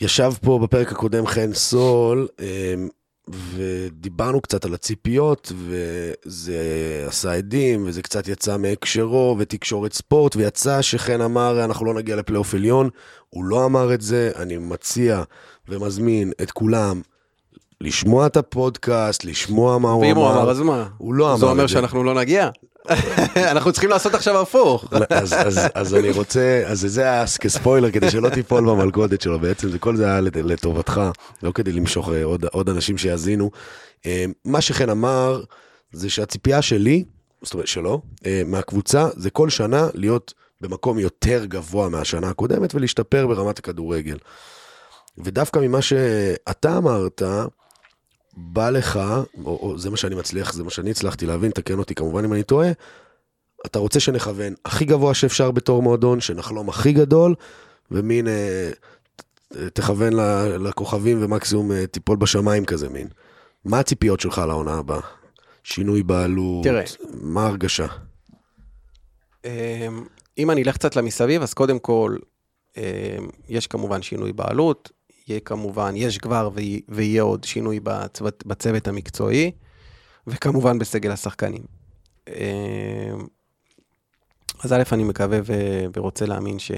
ישב פה בפרק הקודם חן סול, אמ, ודיברנו קצת על הציפיות, וזה עשה עדים, וזה קצת יצא מהקשרו, ותקשורת ספורט, ויצא שחן אמר, אנחנו לא נגיע לפלייאוף עליון. הוא לא אמר את זה, אני מציע ומזמין את כולם לשמוע את הפודקאסט, לשמוע מה הוא ואם הוא אמר. אמר, אז מה? הוא לא אמר את זה זה. אומר שאנחנו לא נגיע. אנחנו צריכים לעשות עכשיו הפוך. אז, אז, אז אני רוצה, אז זה היה כספוילר כדי שלא תיפול במלכודת שלו, בעצם זה כל זה היה לט- לטובתך, לא כדי למשוך אה, עוד, עוד אנשים שיאזינו. אה, מה שחן אמר, זה שהציפייה שלי, זאת אומרת שלו, אה, מהקבוצה, זה כל שנה להיות במקום יותר גבוה מהשנה הקודמת ולהשתפר ברמת הכדורגל. ודווקא ממה שאתה אמרת, בא לך, או, או זה מה שאני מצליח, זה מה שאני הצלחתי להבין, תקן אותי כמובן אם אני טועה, אתה רוצה שנכוון הכי גבוה שאפשר בתור מועדון, שנחלום הכי גדול, ומין אה, תכוון לכוכבים ומקסימום אה, תיפול בשמיים כזה מין. מה הציפיות שלך לעונה הבאה? שינוי בעלות? תראה. מה ההרגשה? אם אני אלך קצת למסביב, אז קודם כל, אמ, יש כמובן שינוי בעלות, יהיה כמובן, יש כבר וי- ויהיה עוד שינוי בצוות, בצוות המקצועי, וכמובן בסגל השחקנים. אמ, אז א', אני מקווה ו- ורוצה להאמין ש...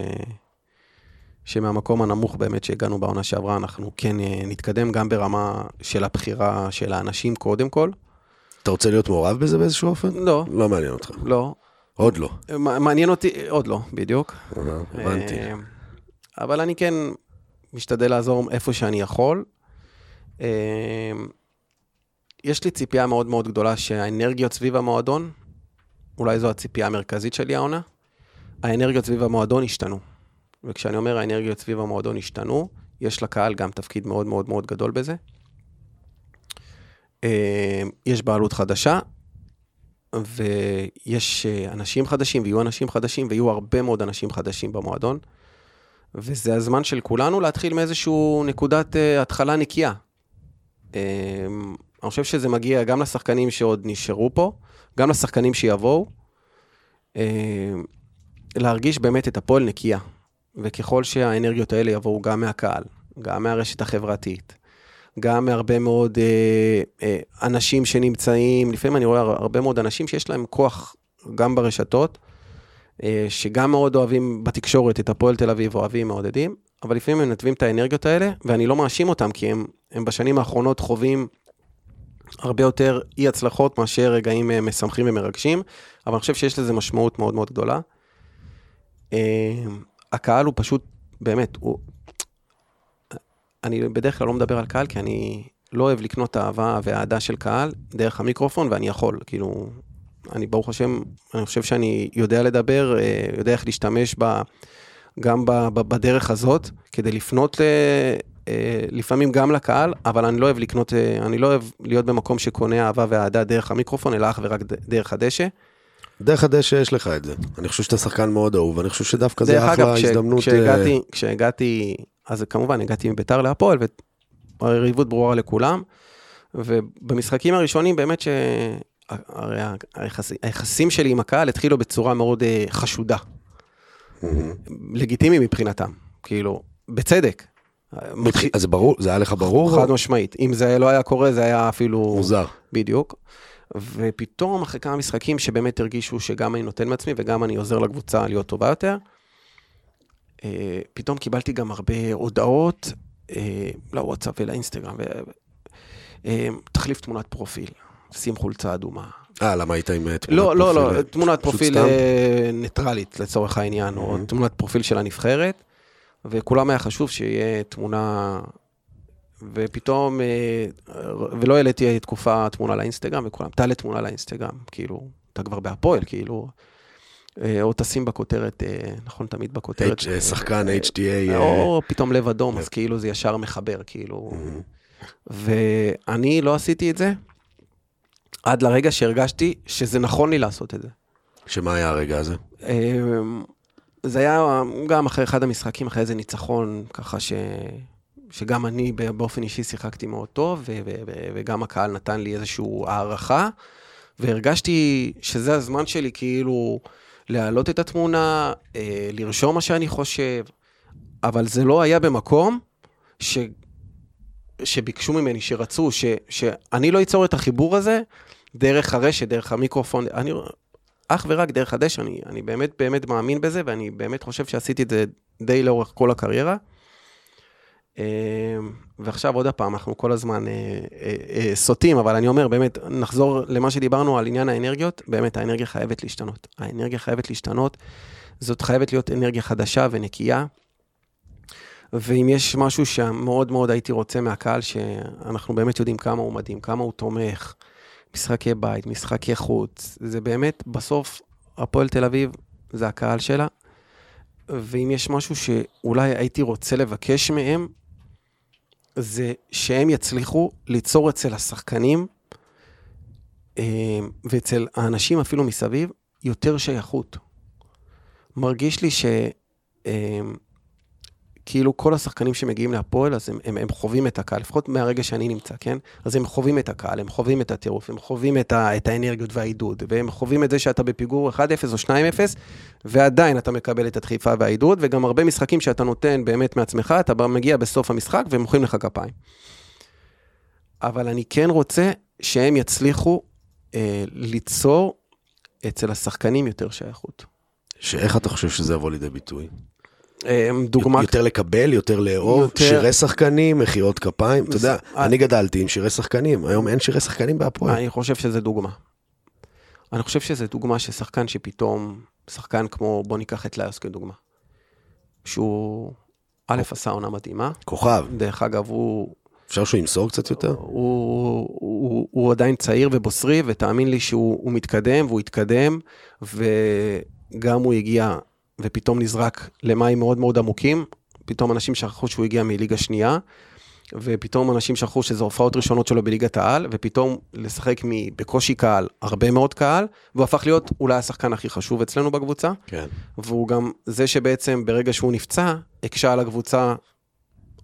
שמהמקום הנמוך באמת שהגענו בעונה שעברה, אנחנו כן אה, נתקדם גם ברמה של הבחירה של האנשים קודם כל. אתה רוצה להיות מעורב בזה באיזשהו אופן? לא, לא מעניין אותך. לא. עוד לא. מעניין אותי, עוד לא, בדיוק. הבנתי. אה, אבל אני כן משתדל לעזור איפה שאני יכול. אה, יש לי ציפייה מאוד מאוד גדולה שהאנרגיות סביב המועדון, אולי זו הציפייה המרכזית שלי העונה, האנרגיות סביב המועדון השתנו. וכשאני אומר האנרגיות סביב המועדון השתנו, יש לקהל גם תפקיד מאוד מאוד מאוד גדול בזה. אה, יש בעלות חדשה, ויש אה, אנשים חדשים, ויהיו אנשים חדשים, ויהיו הרבה מאוד אנשים חדשים במועדון. וזה הזמן של כולנו להתחיל מאיזשהו נקודת uh, התחלה נקייה. Um, אני חושב שזה מגיע גם לשחקנים שעוד נשארו פה, גם לשחקנים שיבואו, um, להרגיש באמת את הפועל נקייה. וככל שהאנרגיות האלה יבואו גם מהקהל, גם מהרשת החברתית, גם מהרבה מאוד אה, אה, אנשים שנמצאים, לפעמים אני רואה הרבה מאוד אנשים שיש להם כוח גם ברשתות, אה, שגם מאוד אוהבים בתקשורת את הפועל תל אביב, אוהבים, מעודדים, אבל לפעמים הם מנתבים את האנרגיות האלה, ואני לא מאשים אותם, כי הם, הם בשנים האחרונות חווים הרבה יותר אי הצלחות מאשר רגעים אה, משמחים ומרגשים, אבל אני חושב שיש לזה משמעות מאוד מאוד גדולה. אה, הקהל הוא פשוט, באמת, הוא... אני בדרך כלל לא מדבר על קהל, כי אני לא אוהב לקנות אהבה ואהדה של קהל דרך המיקרופון, ואני יכול, כאילו, אני ברוך השם, אני חושב שאני יודע לדבר, אה, יודע איך להשתמש ב, גם ב, ב, בדרך הזאת, כדי לפנות אה, אה, לפעמים גם לקהל, אבל אני לא אוהב לקנות, אני לא אוהב להיות במקום שקונה אהבה ואהדה דרך המיקרופון, אלא אך ורק דרך הדשא. דרך הדשא יש לך את זה. אני חושב שאתה שחקן מאוד אהוב, אני חושב שדווקא זה אחלה הזדמנות... כשהגעתי, כשהגעתי, אז כמובן הגעתי מביתר להפועל, והיריבות ברורה לכולם, ובמשחקים הראשונים באמת ש... הרי היחס, היחסים שלי עם הקהל התחילו בצורה מאוד uh, חשודה. Mm-hmm. לגיטימי מבחינתם, כאילו, בצדק. אז זה ברור, זה היה לך ברור? חד משמעית. אם זה לא היה קורה, זה היה אפילו... מוזר. בדיוק. ופתאום אחרי כמה משחקים שבאמת הרגישו שגם אני נותן מעצמי וגם אני עוזר לקבוצה להיות טובה יותר, אה, פתאום קיבלתי גם הרבה הודעות אה, לוואטסאפ ולאינסטגרם, תחליף תמונת פרופיל. שים חולצה אדומה. אה, למה היית עם אה, תמונת לא, פרופיל? לא, לא, לא, תמונת פרופיל אה, ניטרלית לצורך העניין, או mm-hmm. תמונת פרופיל של הנבחרת, וכולם היה חשוב שיהיה תמונה, ופתאום, אה, ולא העליתי תקופה תמונה לאינסטגרם, וכולם, תעלה תמונה לאינסטגרם, כאילו, אתה כבר בהפועל, כאילו. או תשים בכותרת, נכון, תמיד בכותרת. שחקן HTA. או פתאום לב אדום, אז כאילו זה ישר מחבר, כאילו. Mm-hmm. ואני לא עשיתי את זה, עד לרגע שהרגשתי שזה נכון לי לעשות את זה. שמה היה הרגע הזה? אמ, זה היה גם אחרי אחד המשחקים, אחרי איזה ניצחון, ככה ש... שגם אני באופן אישי שיחקתי מאוד טוב, ו- ו- ו- וגם הקהל נתן לי איזושהי הערכה, והרגשתי שזה הזמן שלי כאילו להעלות את התמונה, אה, לרשום מה שאני חושב, אבל זה לא היה במקום ש... שביקשו ממני, שרצו, ש... שאני לא אצור את החיבור הזה דרך הרשת, דרך המיקרופון, אני, אך ורק דרך הדשא, אני, אני באמת באמת מאמין בזה, ואני באמת חושב שעשיתי את זה די לאורך כל הקריירה. אה, ועכשיו עוד פעם, אנחנו כל הזמן אה, אה, סוטים, אבל אני אומר, באמת, נחזור למה שדיברנו על עניין האנרגיות, באמת, האנרגיה חייבת להשתנות. האנרגיה חייבת להשתנות, זאת חייבת להיות אנרגיה חדשה ונקייה. ואם יש משהו שמאוד מאוד הייתי רוצה מהקהל, שאנחנו באמת יודעים כמה הוא מדהים, כמה הוא תומך, משחקי בית, משחקי חוץ, זה באמת, בסוף, הפועל תל אביב זה הקהל שלה, ואם יש משהו שאולי הייתי רוצה לבקש מהם, זה שהם יצליחו ליצור אצל השחקנים אה, ואצל האנשים אפילו מסביב יותר שייכות. מרגיש לי ש... כאילו כל השחקנים שמגיעים להפועל, אז הם, הם, הם חווים את הקהל, לפחות מהרגע שאני נמצא, כן? אז הם חווים את הקהל, הם חווים את הטירוף, הם חווים את, ה, את האנרגיות והעידוד, והם חווים את זה שאתה בפיגור 1-0 או 2-0, ועדיין אתה מקבל את הדחיפה והעידוד, וגם הרבה משחקים שאתה נותן באמת מעצמך, אתה מגיע בסוף המשחק והם מוחאים לך כפיים. אבל אני כן רוצה שהם יצליחו אה, ליצור אצל השחקנים יותר שייכות. שאיך אתה חושב שזה יבוא לידי ביטוי? אמ, דוגמה... יותר לקבל, יותר לאהוב, יותר... שירי שחקנים, מחיאות כפיים, אתה יודע, אני גדלתי עם שירי שחקנים, היום אין שירי שחקנים בהפועל. אני חושב שזה דוגמה. אני חושב שזה דוגמה ששחקן שפתאום, שחקן כמו, בוא ניקח את לאוס כדוגמה, שהוא, א', עשה עונה מדהימה. כוכב. דרך אגב, הוא... אפשר שהוא ימסור קצת יותר? הוא, הוא, הוא, הוא עדיין צעיר ובוסרי, ותאמין לי שהוא מתקדם, והוא יתקדם, וגם הוא הגיע ופתאום נזרק למים מאוד מאוד עמוקים, פתאום אנשים שכחו שהוא הגיע מליגה שנייה, ופתאום אנשים שכחו שזה הופעות ראשונות שלו בליגת העל, ופתאום לשחק בקושי קהל, הרבה מאוד קהל, והוא הפך להיות אולי השחקן הכי חשוב אצלנו בקבוצה. כן. והוא גם זה שבעצם ברגע שהוא נפצע, הקשה על הקבוצה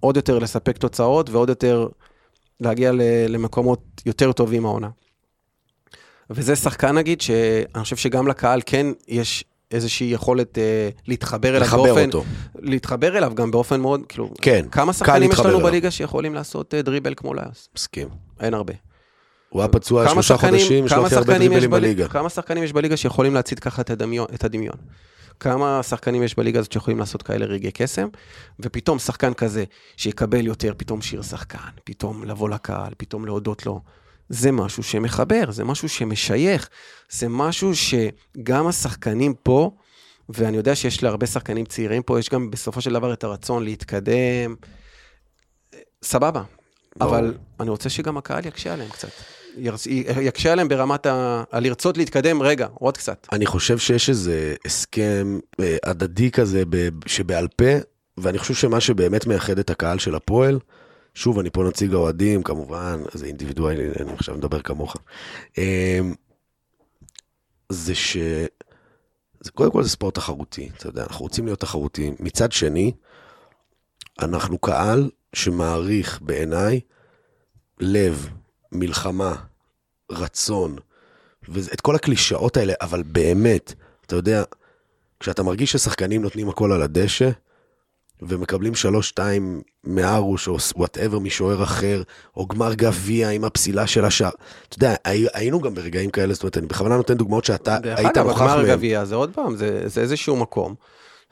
עוד יותר לספק תוצאות ועוד יותר להגיע למקומות יותר טובים העונה. וזה שחקן נגיד, שאני חושב שגם לקהל כן יש איזושהי יכולת אה, להתחבר אליו לחבר באופן... אותו. להתחבר אליו גם באופן מאוד, כאילו... כן, כמה שחקנים יש לנו אליו. בליגה שיכולים לעשות אה, דריבל כמו לאס? מסכים. אין הרבה. הוא היה פצוע שלושה חודשים, יש לו הכי הרבה דריבלים? בליגה. כמה שחקנים יש בליגה שיכולים להצית ככה את הדמיון? את הדמיון? כמה שחקנים יש בליגה הזאת שיכולים לעשות כאלה רגעי קסם? ופתאום שחקן כזה שיקבל יותר, פתאום שיר שחקן, פתאום לבוא לקהל, פתאום להודות לו. זה משהו שמחבר, זה משהו שמשייך, זה משהו שגם השחקנים פה, ואני יודע שיש להרבה שחקנים צעירים פה, יש גם בסופו של דבר את הרצון להתקדם. סבבה, ברור. אבל אני רוצה שגם הקהל יקשה עליהם קצת. יקשה עליהם ברמת ה... הלרצות להתקדם, רגע, עוד קצת. אני חושב שיש איזה הסכם אה, הדדי כזה שבעל פה, ואני חושב שמה שבאמת מייחד את הקהל של הפועל, שוב, אני פה נציג האוהדים, כמובן, זה אינדיבידואלי, אני עכשיו מדבר כמוך, אה, זה ש... זה קודם כל זה ספורט תחרותי, אתה יודע, אנחנו רוצים להיות תחרותיים. מצד שני, אנחנו קהל שמעריך בעיניי לב, מלחמה, רצון, ואת כל הקלישאות האלה, אבל באמת, אתה יודע, כשאתה מרגיש ששחקנים נותנים הכל על הדשא, ומקבלים שלוש-שתיים מארוש, או וואטאבר משוער אחר, או גמר גביע עם הפסילה של השער. אתה יודע, הי- היינו גם ברגעים כאלה, זאת אומרת, אני בכוונה נותן דוגמאות שאתה היית נוכח מהם. גביע זה עוד פעם, זה, זה איזשהו מקום.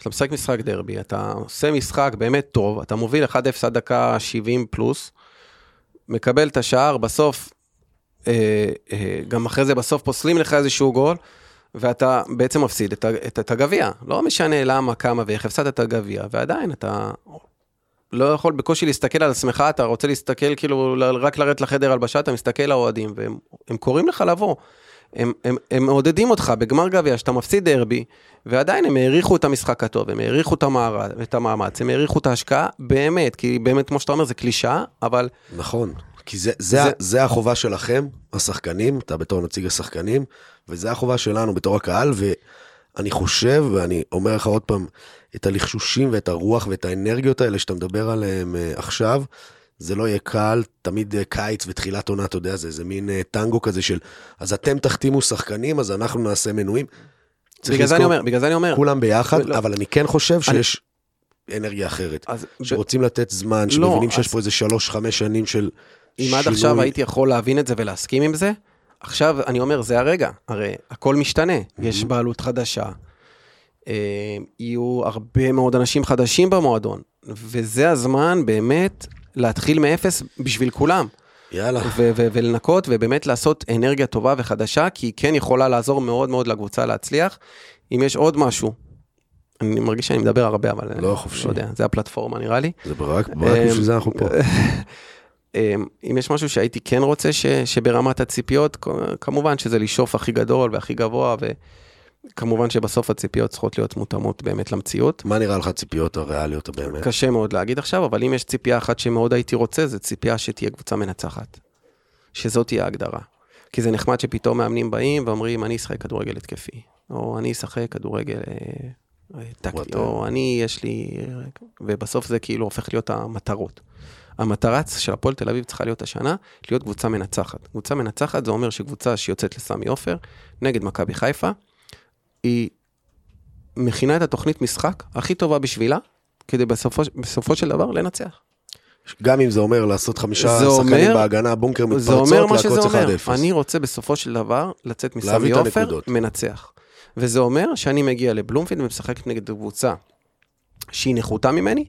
אתה משחק משחק דרבי, אתה עושה משחק באמת טוב, אתה מוביל 1-0 עד דקה 70 פלוס, מקבל את השער, בסוף, אה, אה, גם אחרי זה בסוף פוסלים לך איזשהו גול, ואתה בעצם מפסיד את, את, את הגביע. לא משנה למה, כמה ואיך הפסדת את הגביע, ועדיין אתה לא יכול בקושי להסתכל על עצמך, אתה רוצה להסתכל כאילו רק לרדת לחדר הלבשה, אתה מסתכל לאוהדים, והם הם קוראים לך לבוא. הם, הם, הם מעודדים אותך בגמר גביע, שאתה מפסיד דרבי, ועדיין הם העריכו את המשחק הטוב, הם העריכו את, המער, את המאמץ, הם העריכו את ההשקעה, באמת, כי באמת, כמו שאתה אומר, זה קלישאה, אבל נכון, כי זה, זה, זה- זה... החובה שלכם, השחקנים, אתה בתור נציג השחקנים, וזה החובה שלנו בתור הקהל, ואני חושב, ואני אומר לך עוד פעם, את הלחשושים ואת הרוח ואת האנרגיות האלה שאתה מדבר עליהם אה, עכשיו, זה לא יהיה קל, תמיד אה, קיץ ותחילת עונה, אתה יודע, זה איזה מין אה, טנגו כזה של, אז אתם תחתימו שחקנים, אז אנחנו נעשה מנויים. בגלל זה אני אומר, בגלל זה אני אומר, כולם ביחד, לא. אבל אני כן חושב אני- שיש אנרגיה אחרת. אז שרוצים לתת זמן, לא, שמבינים שיש אז- פה איזה שלוש-חמש שנים של אם עד עכשיו הייתי יכול להבין את זה ולהסכים עם זה, עכשיו אני אומר, זה הרגע, הרי הכל משתנה, יש בעלות חדשה, אה, יהיו הרבה מאוד אנשים חדשים במועדון, וזה הזמן באמת להתחיל מאפס בשביל כולם, יאללה. ו- ו- ולנקות ובאמת לעשות אנרגיה טובה וחדשה, כי היא כן יכולה לעזור מאוד מאוד לקבוצה להצליח. אם יש עוד משהו, אני מרגיש שאני מדבר הרבה, אבל לא, חופשי. לא יודע, זה הפלטפורמה נראה לי. זה רק, רק בשביל זה אנחנו פה. אמ, אם יש משהו שהייתי כן רוצה ש, שברמת הציפיות, כמובן שזה לשאוף הכי גדול והכי גבוה, וכמובן שבסוף הציפיות צריכות להיות מותאמות באמת למציאות. מה נראה לך הציפיות הריאליות באמת? קשה מאוד להגיד עכשיו, אבל אם יש ציפייה אחת שמאוד הייתי רוצה, זה ציפייה שתהיה קבוצה מנצחת. שזאת תהיה ההגדרה. כי זה נחמד שפתאום מאמנים באים ואומרים, אני אשחק כדורגל התקפי, או אני אשחק כדורגל אה, אה, טקטי. או אני, יש לי... ובסוף זה כאילו הופך להיות המטרות. המטרה של הפועל תל אביב צריכה להיות השנה, להיות קבוצה מנצחת. קבוצה מנצחת זה אומר שקבוצה שיוצאת לסמי עופר, נגד מכבי חיפה, היא מכינה את התוכנית משחק הכי טובה בשבילה, כדי בסופו, בסופו של דבר לנצח. גם אם זה אומר לעשות חמישה שחקנים אומר- בהגנה, בונקר מתפרצות, לעקוץ אומר. 1-0. אני רוצה בסופו של דבר לצאת מסמי עופר. מנצח. וזה אומר שאני מגיע לבלומפילד ומשחק נגד קבוצה שהיא נחותה ממני,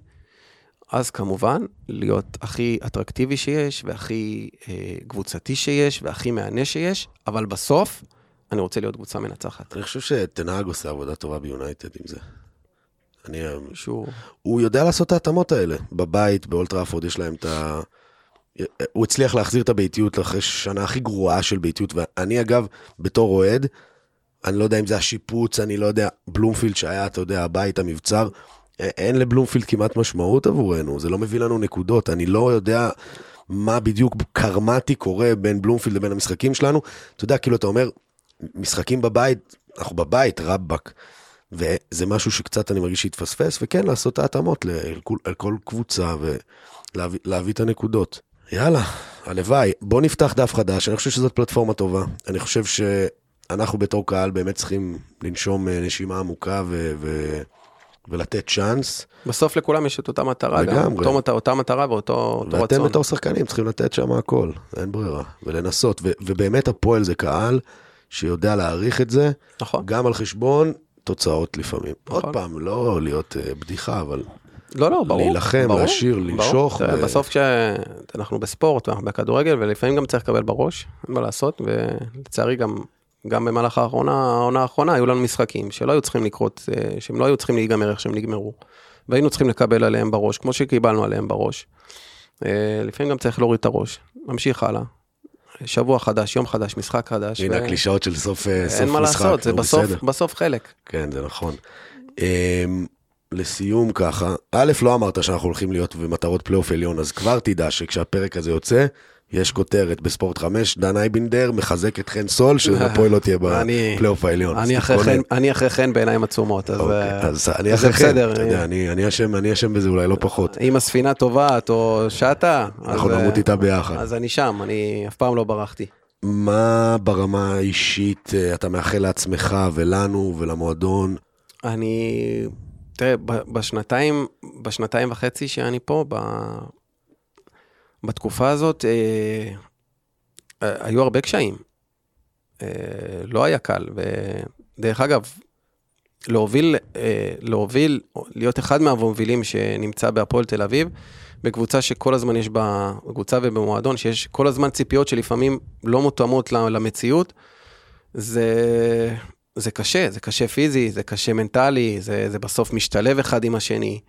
אז כמובן, להיות הכי אטרקטיבי שיש, והכי אה, קבוצתי שיש, והכי מהנה שיש, אבל בסוף, אני רוצה להיות קבוצה מנצחת. אני חושב שתנהג עושה עבודה טובה ביונייטד עם זה. אני... שהוא... הוא יודע לעשות את ההתאמות האלה. בבית, באולטראפורד, יש להם את ה... הוא הצליח להחזיר את הביתיות אחרי שנה הכי גרועה של ביתיות, ואני אגב, בתור אוהד, אני לא יודע אם זה השיפוץ, אני לא יודע, בלומפילד שהיה, אתה יודע, הבית, המבצר, אין לבלומפילד כמעט משמעות עבורנו, זה לא מביא לנו נקודות, אני לא יודע מה בדיוק קרמטי קורה בין בלומפילד לבין המשחקים שלנו. אתה יודע, כאילו, אתה אומר, משחקים בבית, אנחנו בבית, רבאק. וזה משהו שקצת אני מרגיש שהתפספס, וכן, לעשות את ההתאמות על כל קבוצה ולהביא את הנקודות. יאללה, הלוואי. בוא נפתח דף חדש, אני חושב שזאת פלטפורמה טובה. אני חושב שאנחנו בתור קהל באמת צריכים לנשום אה, נשימה עמוקה ו... ו... ולתת צ'אנס. בסוף לכולם יש את אותה מטרה, לגמרי. גם אותו, אותה מטרה ואותו רצון. ואתם בתור שחקנים צריכים לתת שם הכל, אין ברירה, ולנסות. ו- ובאמת הפועל זה קהל שיודע להעריך את זה, נכון. גם על חשבון תוצאות לפעמים. נכון. עוד פעם, לא להיות uh, בדיחה, אבל... לא, לא, ברור. להילחם, ברור, להשאיר, לנשוך. ו... בסוף כשאנחנו בספורט, ואנחנו בכדורגל, ולפעמים גם צריך לקבל בראש, אין מה לעשות, ולצערי גם, גם במהלך האחרונה, העונה האחרונה, היו לנו משחקים שלא היו צריכים לקרות, אה, שהם לא היו צריכים להיגמר איך שהם נגמרו. והיינו צריכים לקבל עליהם בראש, כמו שקיבלנו עליהם בראש. אה, לפעמים גם צריך להוריד את הראש, ממשיך הלאה. שבוע חדש, יום חדש, משחק חדש. הנה ו... הקלישאות של סוף, סוף משחק. אין מה לעשות, זה בסוף, בסוף חלק. כן, זה נכון. אמ, לסיום ככה, א', לא אמרת שאנחנו הולכים להיות במטרות פלייאוף עליון, אז כבר תדע שכשהפרק הזה יוצא, יש כותרת בספורט 5, דן איינבינדר מחזק את חן סול, שהפועל לא תהיה בפלייאוף העליון. אני אחרי חן בעיניים עצומות, אז אוקיי, חן, אתה יודע, אני אשם בזה אולי לא פחות. אם הספינה טובעת או שטה, אנחנו נמות איתה ביחד. אז אני שם, אני אף פעם לא ברחתי. מה ברמה האישית אה, אתה מאחל לעצמך ולנו ולמועדון? אני, תראה, בשנתיים, בשנתיים וחצי שאני פה, בתקופה הזאת אה, אה, היו הרבה קשיים. אה, לא היה קל, ודרך אגב, להוביל, אה, להוביל, להיות אחד מהמובילים שנמצא בהפועל תל אביב, בקבוצה שכל הזמן יש בה, בקבוצה ובמועדון, שיש כל הזמן ציפיות שלפעמים לא מותאמות למציאות, זה, זה קשה, זה קשה פיזי, זה קשה מנטלי, זה, זה בסוף משתלב אחד עם השני.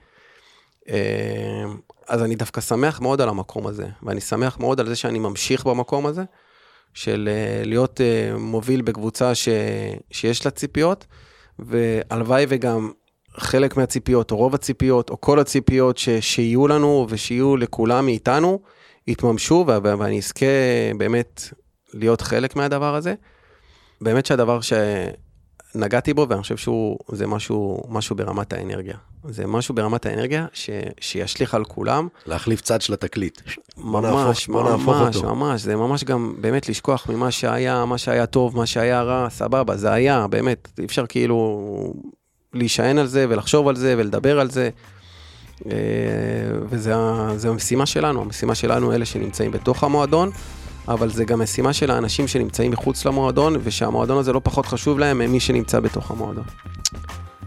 אה, אז אני דווקא שמח מאוד על המקום הזה, ואני שמח מאוד על זה שאני ממשיך במקום הזה, של אה, להיות אה, מוביל בקבוצה ש... שיש לה ציפיות, והלוואי וגם חלק מהציפיות, או רוב הציפיות, או כל הציפיות ש... שיהיו לנו ושיהיו לכולם מאיתנו, יתממשו, ו... ואני אזכה באמת להיות חלק מהדבר הזה. באמת שהדבר ש... נגעתי בו, ואני חושב שזה משהו, משהו ברמת האנרגיה. זה משהו ברמת האנרגיה ש, שישליך על כולם. להחליף צד של התקליט. ממש, בוא נהפוך, ממש, אותו. ממש, זה ממש גם באמת לשכוח ממה שהיה, מה שהיה טוב, מה שהיה רע, סבבה, זה היה, באמת, אי אפשר כאילו להישען על זה ולחשוב על זה ולדבר על זה. אה, וזו המשימה שלנו, המשימה שלנו, אלה שנמצאים בתוך המועדון. אבל זה גם משימה של האנשים שנמצאים מחוץ למועדון, ושהמועדון הזה לא פחות חשוב להם ממי שנמצא בתוך המועדון.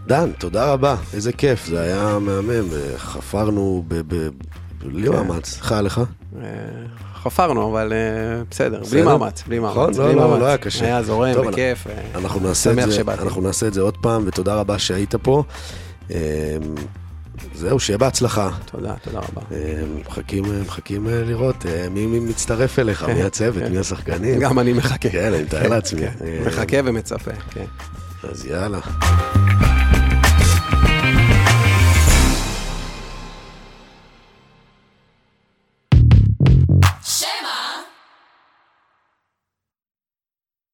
דן, תודה רבה, איזה כיף, זה היה מהמם, חפרנו בלי כן. מאמץ, לך? אה, חפרנו, אבל אה, בסדר, בלי מאמץ, בלי מאמץ. נכון, לא, לא, לא היה קשה. היה זורם, בכיף, אה, אנחנו נעשה את זה עוד פעם, ותודה רבה שהיית פה. זהו, שיהיה בהצלחה. תודה, תודה רבה. אה, מחכים, אה, מחכים אה, לראות מי, מי מצטרף אליך, כן, מי הצוות, כן. מי השחקנים. גם אני מחכה. כן, אני מתאר לעצמי. כן, מחכה ומצפה, כן. אז יאללה.